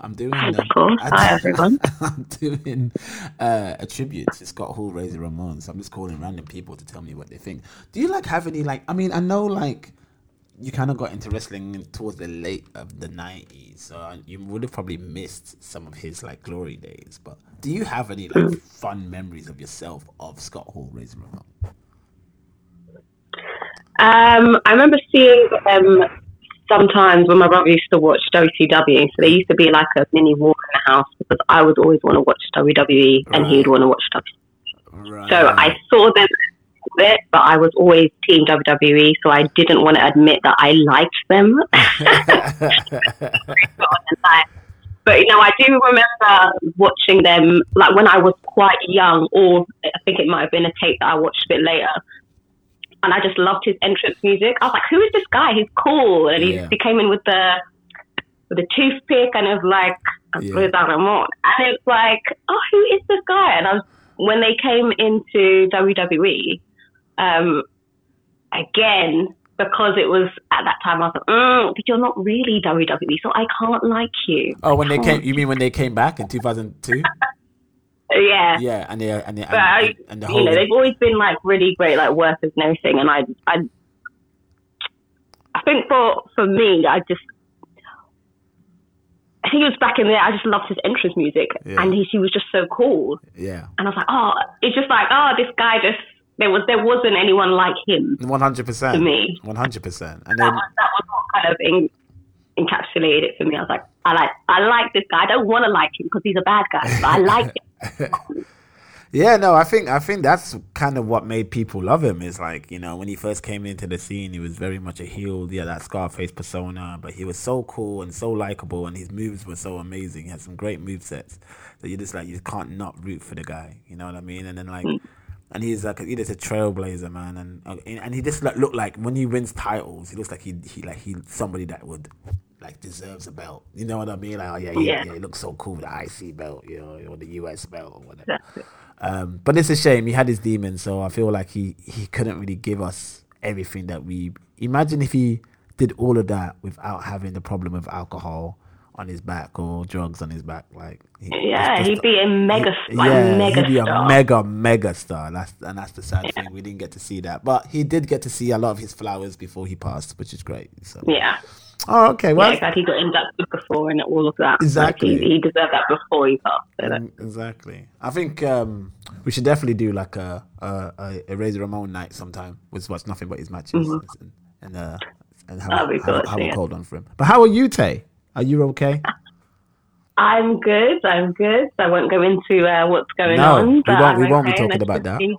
I'm doing. Of um, course. Hi, everyone. I'm doing uh, a tribute to Scott Hall, Razor Ramon. So I'm just calling random people to tell me what they think. Do you like have any like? I mean, I know like you kind of got into wrestling towards the late of the '90s, so you would have probably missed some of his like glory days. But do you have any like fun memories of yourself of Scott Hall, Razor Ramon? Um, I remember seeing them sometimes when my brother used to watch WCW. So there used to be like a mini war in the house because I would always want to watch WWE and he would want to watch WWE. So I saw them a bit, but I was always team WWE, so I didn't want to admit that I liked them. But you know, I do remember watching them like when I was quite young, or I think it might have been a tape that I watched a bit later. And I just loved his entrance music. I was like, "Who is this guy? He's cool." And he, Yeah. he came in with the with a toothpick and it was like, Yeah. "Where's that remote?" And it's like, "Oh, who is this guy?" And I was when they came into WWE, um, again because it was at that time, I was like, mm, "But you're not really WWE, so I can't like you." Oh, when they came, you mean when they came back in 2002? Yeah. Yeah, and they and they, But I, and, and the you know, they've always been like really great, like workers and everything. And I, I, I think for for me, I just, I think it was back in there. I just loved his entrance music, Yeah. and he, he was just so cool. yeah, And I was like, oh, it's just like, oh, this guy just there was there wasn't anyone like him. one hundred percent. To me. one hundred percent. And That then was that was what kind of in, encapsulated it for me. I was like, I like I like this guy. I don't want to like him because he's a bad guy, but I like him. Yeah, no, I think I think that's kind of what made people love him. Is like you know when he first came into the scene, he was very much a heel, yeah, that Scarface persona. But he was so cool and so likable, and his moves were so amazing. He had some great move sets that you just like you can't not root for the guy. You know what I mean? And then like, and he's like he's just a trailblazer, man. And uh, and he just like, look like when he wins titles, he looks like he he like he somebody that would. Like deserves a belt, you know what I mean? Like, oh yeah, he, yeah. Yeah. he looks so cool with the IC belt, you know, or the US belt or whatever. Um, but it's a shame. He had his demons, so I feel like he, he couldn't really give us everything that we imagine if he did all of that without having the problem of alcohol on his back or drugs on his back. Like, he, Yeah, he'd be a mega, like, yeah, mega he'd be a star. mega mega star. That's and that's the sad thing. We didn't get to see that, but he did get to see a lot of his flowers before he passed, which is great. So, Yeah. Oh, okay, well, yeah, exactly. He got inducted before and all of that. Exactly. Like, he, he deserved that before he passed. So that, Mm, exactly. I think um, we should definitely do like a a, a, Razor Ramon night sometime. With watch nothing but his matches Mhm. and and uh, and have, have, have a cold one for him. But how are you, Tae? Are you okay? I'm good. I'm good. I won't go into uh, what's going No, on. we but won't- we won't be okay and talking about that. be-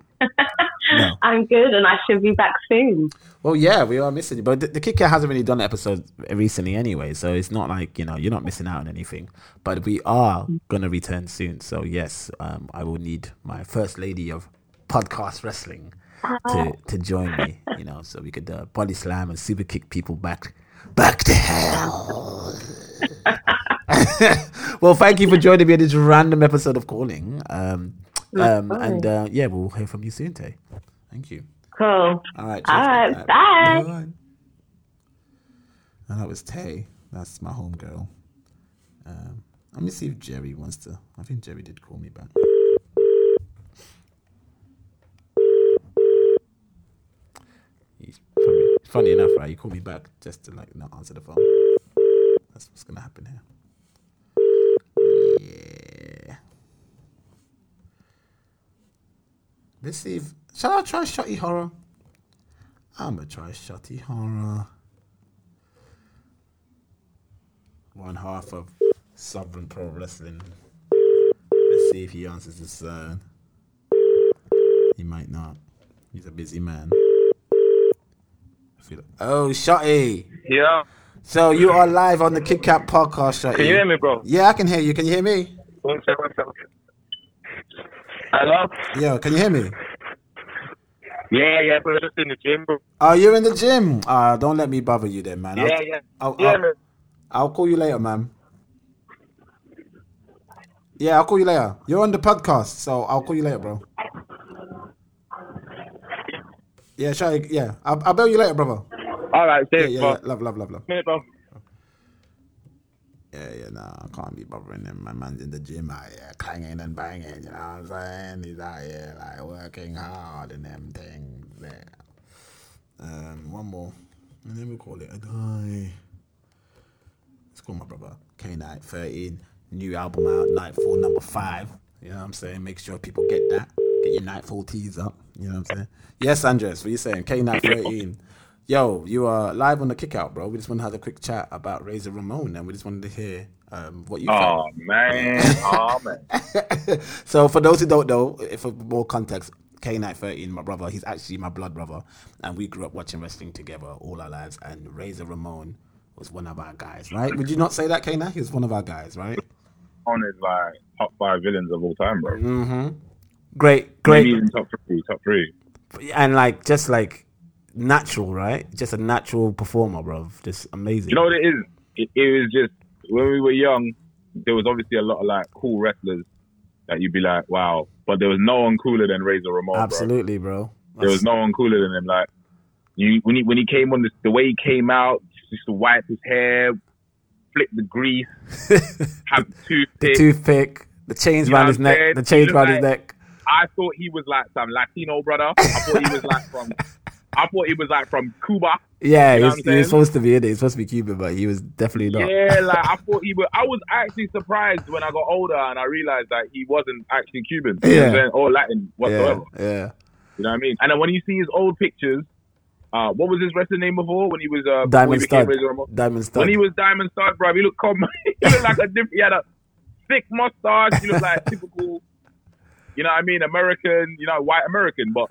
No. I'm good, and I should be back soon. Well, yeah, we are missing you, but the, the Kicker hasn't really done an episode recently anyway, so it's not like you know you're not missing out on anything. But we are gonna return soon, so yes, um, I will need my first lady of podcast wrestling to to join me. You know, so we could uh, body slam and super kick people back back to hell. well, thank you for joining me in this random episode of Calling. Um, um, and uh, yeah, we'll hear from you soon, Tae. Thank you. Cool. All right. All right. cheers. Bye. And that was Tae. That's my homegirl. Um, let me see if Jerry wants to. I think Jerry did call me back. He's funny, funny enough, right? He called me back just to like not answer the phone. That's what's gonna happen here. Yeah. Let's see if shall I try Shotty Horroh? I'm gonna try Shotty Horroh. One half of Sovereign Pro Wrestling. Let's see if he answers the phone. He might not. He's a busy man. Feel oh, Shotty. Yeah. So you are live on the Kit Kat podcast, Shotty. Can you hear me, bro? Yeah, I can hear you. Can you hear me? One second, one second. Hello? Yo, can you hear me? Yeah, yeah, bro. Just in the gym, bro. Oh, you're in the gym. Uh, don't let me bother you then, man. I'll, Yeah, yeah. I'll, Yeah, I'll, man. I'll call you later, man. Yeah, I'll call you later. You're on the podcast, so I'll call you later, bro. Yeah, sure. Yeah, I'll, I'll bail you later, brother. All right, Yeah, safe, yeah, bro. yeah. Love, love, love, love. Minute, bro. Yeah, yeah, no, I can't be bothering him. My man's in the gym out here clanging and banging, you know what I'm saying? He's out here like working hard and them things there. Um, one more. And then we'll call it a day. Let's call my brother. K Night 13. New album out, Nightfall number five. You know what I'm saying? Make sure people get that. Get your Nightfall tees up. You know what I'm saying? Yes, Andres, what are you saying? K Night 13. Yo, you are live on the kickout, bro. We just want to have a quick chat about Razor Ramon, and we just wanted to hear um, what you. Oh, felt. man. Oh, man. so for those who don't know, if for more context, K Night 13, my brother, he's actually my blood brother, and we grew up watching wrestling together all our lives. And Razor Ramon was one of our guys, right? Would you not say that, K Night? He was one of our guys, right? On his like top five villains of all time, bro. Mm-hmm. Great, great, Maybe even top three, top three. and like just like natural, right? Just a natural performer, bro. Just amazing. You know what it is? It, it was just when we were young. There was obviously a lot of like cool wrestlers that you'd be like, wow. But there was no one cooler than Razor Ramon. Absolutely, bro. There was no one cooler than him. Like you, when he when he came on this, the way he came out, just to wipe his hair, flick the grease, have the toothpick. The toothpick, the chains around his neck, the chains around his neck. I thought he was like some Latino brother. I thought he was like from. I thought he was like from Cuba. Yeah, You he know was, he was supposed to be in it. He was supposed to be Cuban, but he was definitely not. Yeah, like I thought he was. I was actually surprised when I got older and I realized that he wasn't actually Cuban Yeah. or Latin whatsoever. yeah, yeah. You know what I mean? And then when you see his old pictures, uh, what was his wrestling name before when he was uh, Diamond Stud. Diamond Stud. When he was Diamond Stud, bro, he looked com- he looked like a different. He had a thick mustache. He looked like typical. You know what I mean? American, you know, white American, but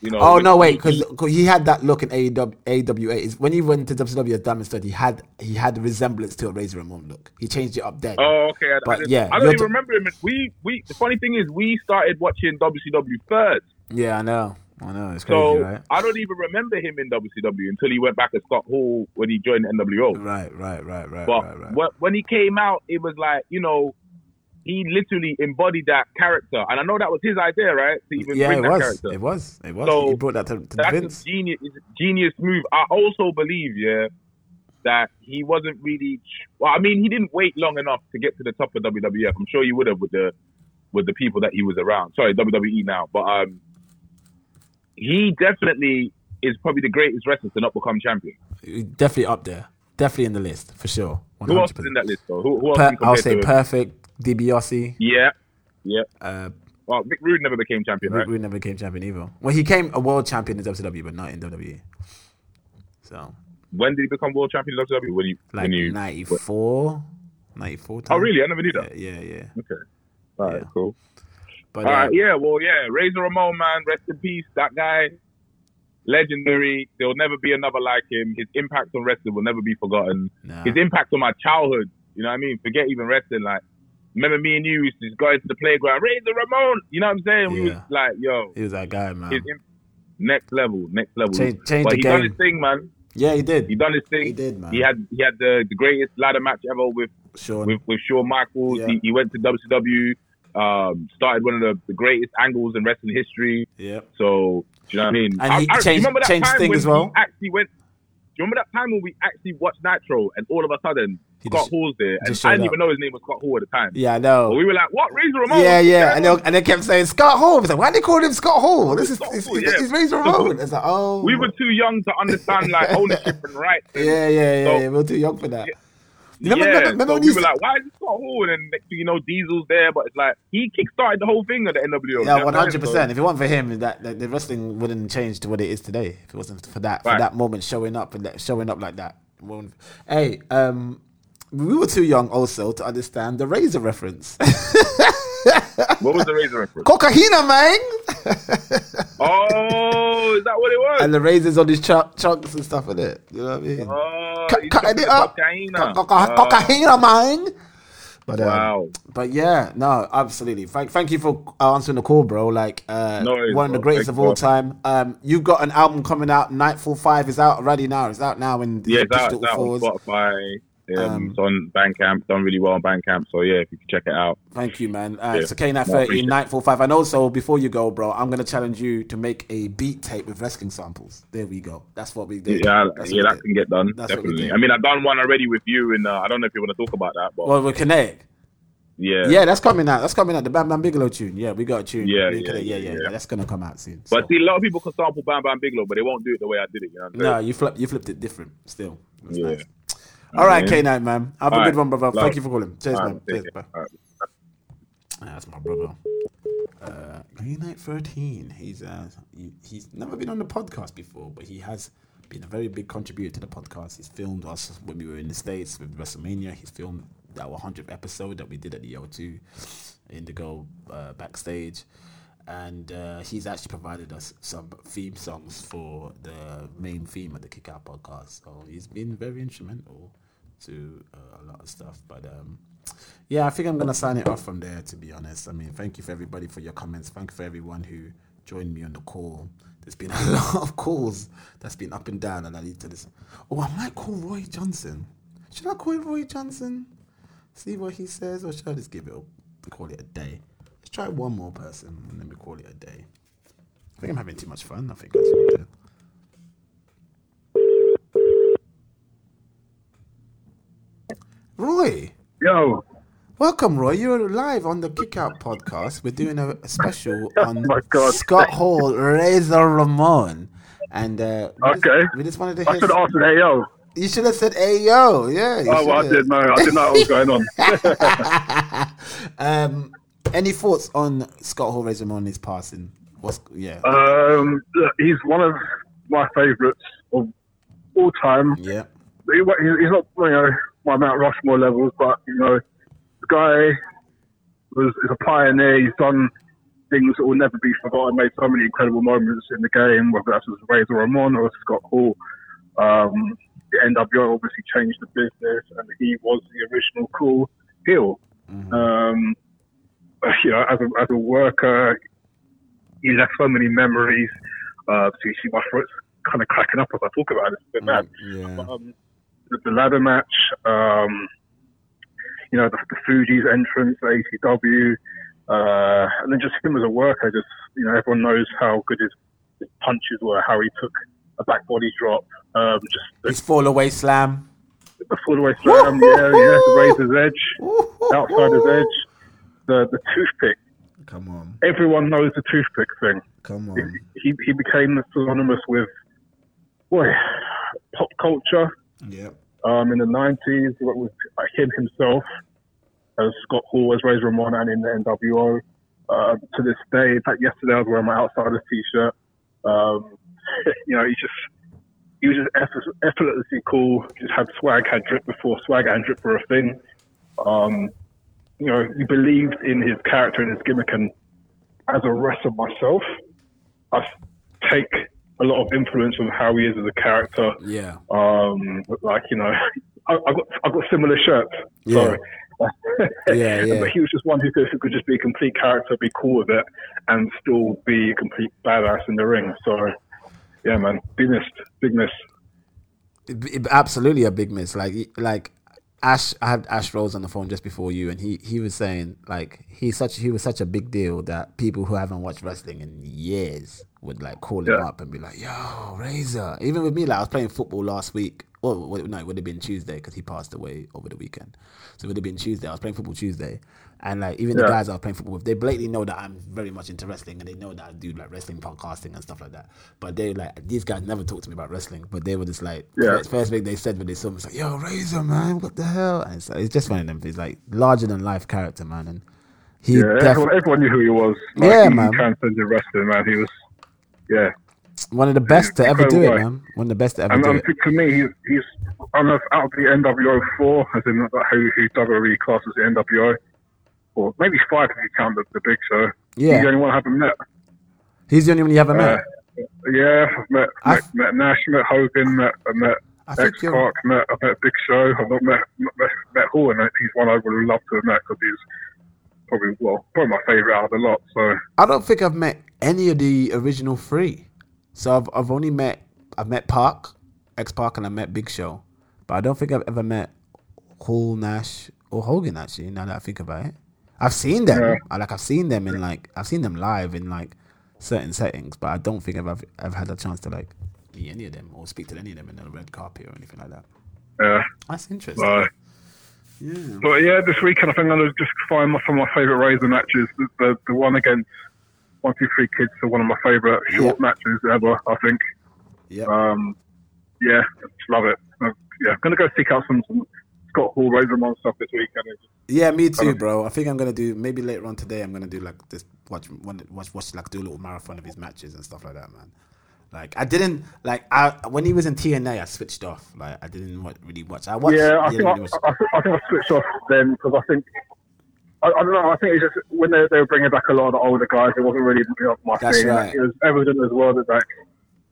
you know. oh no, wait, because he had that look in AEW. AWA. Is when he went to WCW as Diamond Stud, he had he had the resemblance to a Razor Ramon look. He changed it up then. Oh, okay. I, I, But didn't- yeah, I don't even remember him. We we. The funny thing is, we started watching WCW first, Yeah, I know, I know. It's crazy, so right? I don't even remember him in WCW until he went back to Scott Hall when he joined NWO. Right, right, right, right, But right, right. when he came out, it was like you know, he literally embodied that character, and I know that was his idea, right? To even Yeah, bring it that was. character. It was. It was. So, he brought that to, to That's Vince. a genius, genius move. I also believe, yeah, that he wasn't really. Well, I mean, he didn't wait long enough to get to the top of WWF. I'm sure he would have with the with the people that he was around. Sorry, WWE now, but um, he definitely is probably the greatest wrestler to not become champion. Definitely up there. Definitely in the list for sure. Who else is in that list though? Who, who else Per- I'll say to perfect. DiBiase. Yeah, yeah. Uh, well, Rick Rude never became champion, Rick right? Rude never became champion either. Well, he came a world champion in WCW, but not in WWE. So When did he become world champion in WWE? When you like when you 94, 94 Oh, really? I never knew that. Yeah, yeah. Okay. All right, cool. But All uh, right, yeah, well, yeah, Razor Ramon, man, rest in peace. That guy, legendary. There will never be another like him. His impact on wrestling will never be forgotten. His impact on my childhood, you know what I mean? Forget even wrestling. Like, remember me and you used to just go into the playground, Razor Ramon. You know what I'm saying? We was Yeah. like, yo, he was that guy, man. his, next level, next level. Change- change but the he done game. his thing, man. Yeah, he did. He done his thing. He did, man. He had he had the, the greatest ladder match ever with Shawn. with, with Shawn Michaels. Yeah. He, he went to WCW, um, started one of the, the greatest angles in wrestling history. Yeah. So do you know what I mean? And I, he I, changed- remember that changed time thing when as well? he actually went. Do you remember that time when we actually watched Nitro and all of a sudden Scott just- Hall's there and I didn't up. even know his name was Scott Hall at the time. Yeah, I know. But we were like, what? Razor Ramon? Yeah, yeah, and they, and they kept saying Scott Hall. I was like, why did they call him Scott Hall? This is it's, Hall, it's, yeah. it's Razor Ramon. It's like, oh, We were too young to understand like ownership and rights. yeah, yeah, yeah, So- yeah. We are too young for that. Yeah, Remember- remember- remember so we were like, why is it Scott Hall? And then you know, Diesel's there, but it's like he kickstarted the whole thing at the NWO. Yeah, one hundred percent. If it wasn't for him, that, that the wrestling wouldn't change to what it is today. If it wasn't for that, for that moment showing up and that, showing up like that. Hey, um, we were too young also to understand the Razor reference. What was the Razor reference? Cocaina, man. oh, is that what it was? and the razors on his ch- chunks and stuff in it. You know what I mean? Oh, he's cutting it up. cocaina. Co- co- Oh. Cocaina, man. But um, Wow. But yeah, no, absolutely. Thank, thank you for answering the call, bro. Like, uh, No worries, one of the greatest of all bro. time. Um, you've got an album coming out. Nightfall Five is out already now. It's out now in Yeah, it's out, digital it's out on. Spotify. Um, Um, it's on Bandcamp. Done really well on Bandcamp. So yeah, if you can check it out. Thank you, man. Uh, Yeah. So K9 30, appreciate it. Nightfall 5. And also, before you go, bro, I'm going to challenge you to make a beat tape with wrestling samples. There we go. That's what we do. Yeah, That's yeah, that we can get done. That's definitely. I mean, I've done one already with you, and uh, I don't know if you want to talk about that, but Well, with Kinetic. yeah, Yeah, that's coming out. That's coming out. The Bam Bam Bigelow tune. Yeah, we got a tune. Yeah, yeah, yeah, yeah, yeah, yeah. That's gonna come out soon. But see, a lot of people can sample Bam Bam Bigelow, but they won't do it the way I did it. You know No, you flip, you flipped it different. Still, That's Yeah. nice. All right, K Night man. Have a good right. one, brother. Love. Thank you for calling. Cheers, All man. right, Cheers. All right. That's my brother. Uh, K Night thirteen. He's uh, he, he's never been on the podcast before, but he has been a very big contributor to the podcast. He's filmed us when we were in the states with WrestleMania. He's filmed our hundredth episode that we did at the O2 Indigo uh, backstage. And uh, he's actually provided us some theme songs for the main theme of the Kick Out podcast. So he's been very instrumental to uh, a lot of stuff. But um, yeah, I think I'm gonna sign it off from there. To be honest, I mean, thank you for everybody for your comments. Thank you for everyone who joined me on the call. There's been a lot of calls that's been up and down, and I need to listen. Oh, I might call Roy Johnson. Should I call Roy Johnson? See what he says, or should I just give it a call it a day? Let's try one more person, and then we call it a day. I think I'm having too much fun. I think that's what I'm doing. Roy. Yo. Welcome, Roy. You're live on the Kick Out podcast. We're doing a, special on Oh my Scott Hall, Razor Ramon. And uh, we just- Okay. we just wanted to I should have hey yo. You should have said, "Hey yo, yeah." you Oh, well, I didn't know. I didn't know what was going on. um, any thoughts on Scott Hall, Razor Ramon, his passing? What's yeah? Um, he's one of my favourites of all time. Yeah. He- he's not, you know, my Mount Rushmore levels, but you know, the guy was is a pioneer. He's done things that will never be forgotten. Made so many incredible moments in the game, whether that's with Razor Ramon or Scott Hall. Um, the NWO obviously changed the business, and he was the original cool heel. Um, you know, as a, as a worker, he left so many memories. Uh, so you see my throat's kind of cracking up as I talk about it. It's a bit mad. Yeah. Um, the, the ladder match, um, you know, the, the Fuji's entrance, the ACW, uh, and then just him as a worker. Just you know, everyone knows how good his, his punches were, how he took a back body drop, um, just His fall away slam. the full away slam, yeah, yeah, the razor's edge, outsider's edge, the the toothpick. Come on, Everyone knows the toothpick thing. come on. He he became synonymous with boy pop culture. Yeah. Um, in the nineties, what was uh, him himself as Scott Hall as Razor Ramon and in the NWO. Uh, to this day, in fact, yesterday I was wearing my Outsiders t-shirt. Um, you know, he just he was just effort- effortlessly cool. Just had swag, had drip before swag and drip were a thing. Um, you know, he believed in his character and his gimmick. And as a wrestler myself, I take a lot of influence from how he is as a character. Yeah. Um, like you know, I, I got I got similar shirts. Yeah. Sorry. Yeah, yeah. But he was just one who could, who could just be a complete character, be cool with it, and still be a complete badass in the ring. So yeah, man, big miss, big miss. Absolutely a big miss. Like like Ash, I had Ash Rose on the phone just before you, and he he was saying like he's such he was such a big deal that people who haven't watched wrestling in years would like call him up and be like, "Yo, Razor." Even with me, like I was playing football last week. Well, no, it would have been Tuesday because he passed away over the weekend. So it would have been Tuesday. I was playing football Tuesday, and like even the guys I was playing football with, they blatantly know that I'm very much into wrestling, and they know that I do like wrestling podcasting and stuff like that. But they like these guys never talk to me about wrestling, but they were just like Yeah. first, thing they said when they saw me was like, "Yo, Razor, man, what the hell?" And it's, it's just one of them. He's like larger than life character, man, and he yeah, def- everyone, everyone knew who he was. Like, Yeah, he man. transcended wrestling, man. He was, yeah. one of the best to ever do it, man. One of the best to ever And do um, it. to me, he's, he's I don't know if out of the NWO four, as in who who WWE classes the NWO, or maybe five if you count the, the Big Show. Yeah. he's the only one I haven't met. He's the only one you've ever Uh, met. yeah, I've met, I met, met Nash, met Hogan, met, I met I X-Pac, met, I've met Big Show. I've not met, met, met Hall, and he's one I would have loved to have met because he's probably well, probably my favourite out of the lot. So I don't think I've met any of the original three. So I've I've only met I've met Pac, X Park, and I met Big Show, but I don't think I've ever met Hall, Nash, or Hogan. Actually, now that I think about it, I've seen them. Yeah. I like I've seen them in like I've seen them live in like certain settings, but I don't think I've I've had a chance to like meet any of them or speak to any of them in a red carpet or anything like that. yeah. That's interesting. Uh, yeah. But yeah, this weekend I think I'm gonna just find my, some of my favourite Razor matches. The, the the one against one two three kids are one of my favourite short matches ever. I think. Yeah. Um, yeah, just love it. Uh, yeah, I'm gonna go seek out some, some Razor stuff this weekend. and just- Yeah, me too, bro. I think I'm gonna do maybe later on today. I'm gonna do like this watch one watch watch like do a little marathon of his matches and stuff like that, man. Like I didn't like I when he was in TNA, I switched off. Like I didn't really watch. I watched. yeah, I think I, really watch- I, I think I switched off then because I think. I, I don't know. I think it's just when they, they were bringing back a lot of the older guys, it wasn't really my That's thing. right. It was evident as well that like,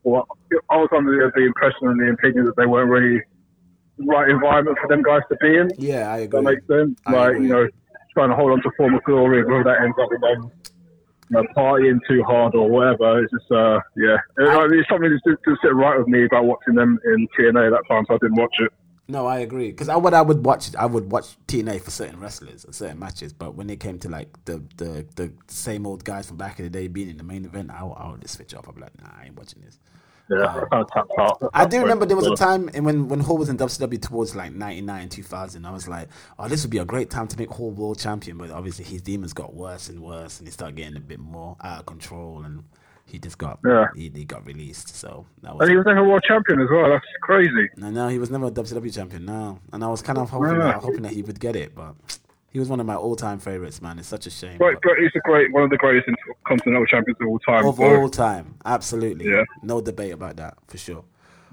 well, I was under the, the impression and the opinion that they weren't really right environment for them guys to be in. Yeah, I agree. That makes sense. I like agree. you know, trying to hold on to former glory, and whether that ends up with them you know, partying too hard or whatever. It's just uh, yeah, I it's something that didn't didn't sit right with me about watching them in TNA that time, so I didn't watch it. No, I agree. Because I what I would watch, I would watch TNA for certain wrestlers and certain matches. But when it came to like the the the same old guys from back in the day being in the main event, I, would- I would just switch off. I'd be like, nah, I ain't watching this. Yeah, I kind of tapped out. I do remember there was a time when when Hall was in WCW towards like '99, 2000. I was like, oh, this would be a great time to make Hall world champion. But obviously, his demons got worse and worse, and he started getting a bit more out of control, and he just got Yeah. he, he got released. So that And was. he was never world champion as well. That's crazy. No, no, he was never a WCW champion. No, and I was kind of hoping, Yeah. hoping that he would get it, but he was one of my all-time favorites. Man, it's such a shame. Great, great, he's a great, one of the greatest intercontinental champions of all time. of so, all time, absolutely. Yeah. No debate about that for sure.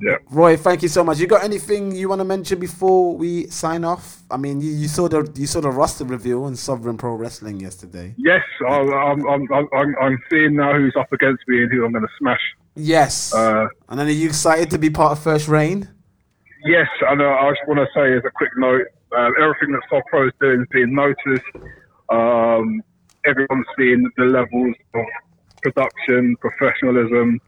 Yeah. Roy, thank you so much. You got anything you want to mention before we sign off? I mean, you, you saw the you saw the roster reveal on Sovereign Pro Wrestling yesterday. Yes, I'm, I'm, I'm, I'm, I'm seeing now who's up against me and who I'm going to smash. Yes. Uh, and then are you excited to be part of First Reign? Yes, and uh, I just want to say as a quick note, uh, everything that Sov Pro is doing is being noticed. Um, everyone's seeing the levels of production, professionalism,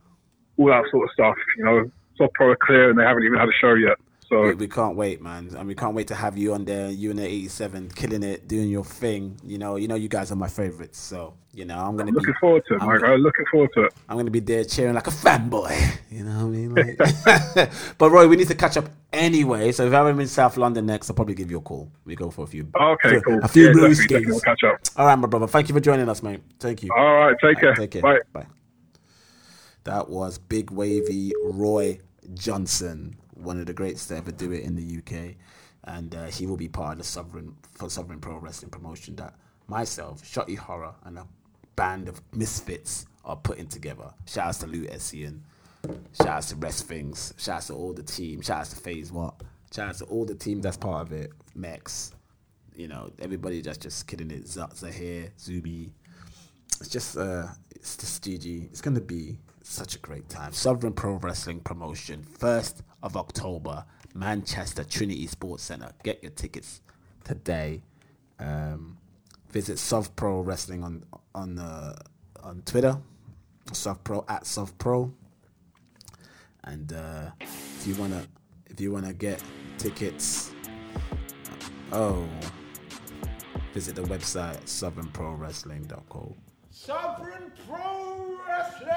all that sort of stuff. You know, Sov Pro are clear and they haven't even had a show yet. So We, we can't wait, man, and we can't wait to have you on there. You and the '87, killing it, doing your thing. You know, you know, you guys are my favorites. So you know, I'm gonna looking be forward to it, I'm Mike. gonna- I'm looking forward to it. I'm gonna be there cheering like a fanboy. You know what I mean? Like, but Roy, we need to catch up anyway. So if I'm in South London next, I'll probably give you a call. We go for a few. Okay, for cool. A few Yeah, blue definitely, definitely. We'll catch up. All right, my brother. Thank you for joining us, mate. Thank you. All right, take care. Take care. Bye. Bye. That was Big Wavy Roy Johnson, one of the greats to ever do it in the UK, and uh, he will be part of the Sovereign for Sovereign Pro Wrestling promotion that myself, Shotty Horroh, and a band of misfits are putting together. Shout outs to Lou Essian. Shout outs to Wresthings. Shout outs to all the team. Shout outs to Phase What. Shout outs to all the team that's part of it. Mex. You know, everybody just just kidding it. Z- Zahir, Zubi. It's just, uh, it's just GG. It's to be such a great time. Sovereign Pro Wrestling Promotion, 1st of October, Manchester Trinity Sports Centre. Get your tickets today. Um, visit Sov Pro Wrestling on on uh, on Twitter, Sov Pro at Sov Pro. And uh, if you wanna, if you wanna get tickets, oh, visit the website sovereignprowrestling.co. Sovereign Pro Wrestling!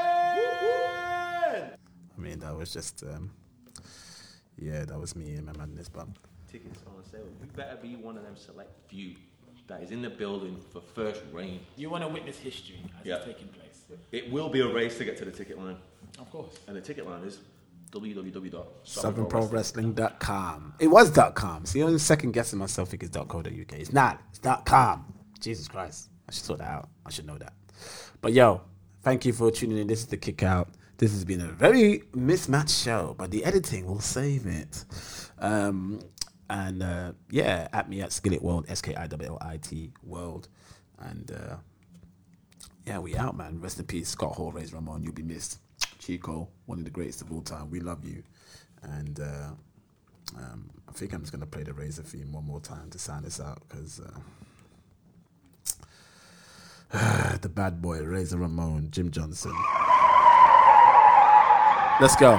I mean, that was just, um, yeah, that was me and my madness, but Tickets on sale. You better be one of them select few that is in the building for first reign. You want to witness history as Yeah. it's taking place. It will be a race to get to the ticket line. Of course. And the ticket line is www.sovereignprowrestling.com. sovereignprowrestling.com. It was .com. See, I'm second guessing myself. Think it's .co.uk. It's not. It's .com. Jesus Christ. I should sort that out. I should know that. But yo, thank you for tuning in. This is the kick out. This has been a very mismatched show, but the editing will save it. Um, and uh, yeah, at me at Skillit World, S K I W L I T World. And uh, yeah, we out, man. Rest in peace, Scott Hall, Razor Ramon. You'll be missed. Chico, one of the greatest of all time. We love you. And uh, um, I think I'm just to play the Razor theme one more time to sign this out because uh, the bad boy, Razor Ramon, Jim Johnston. Let's go.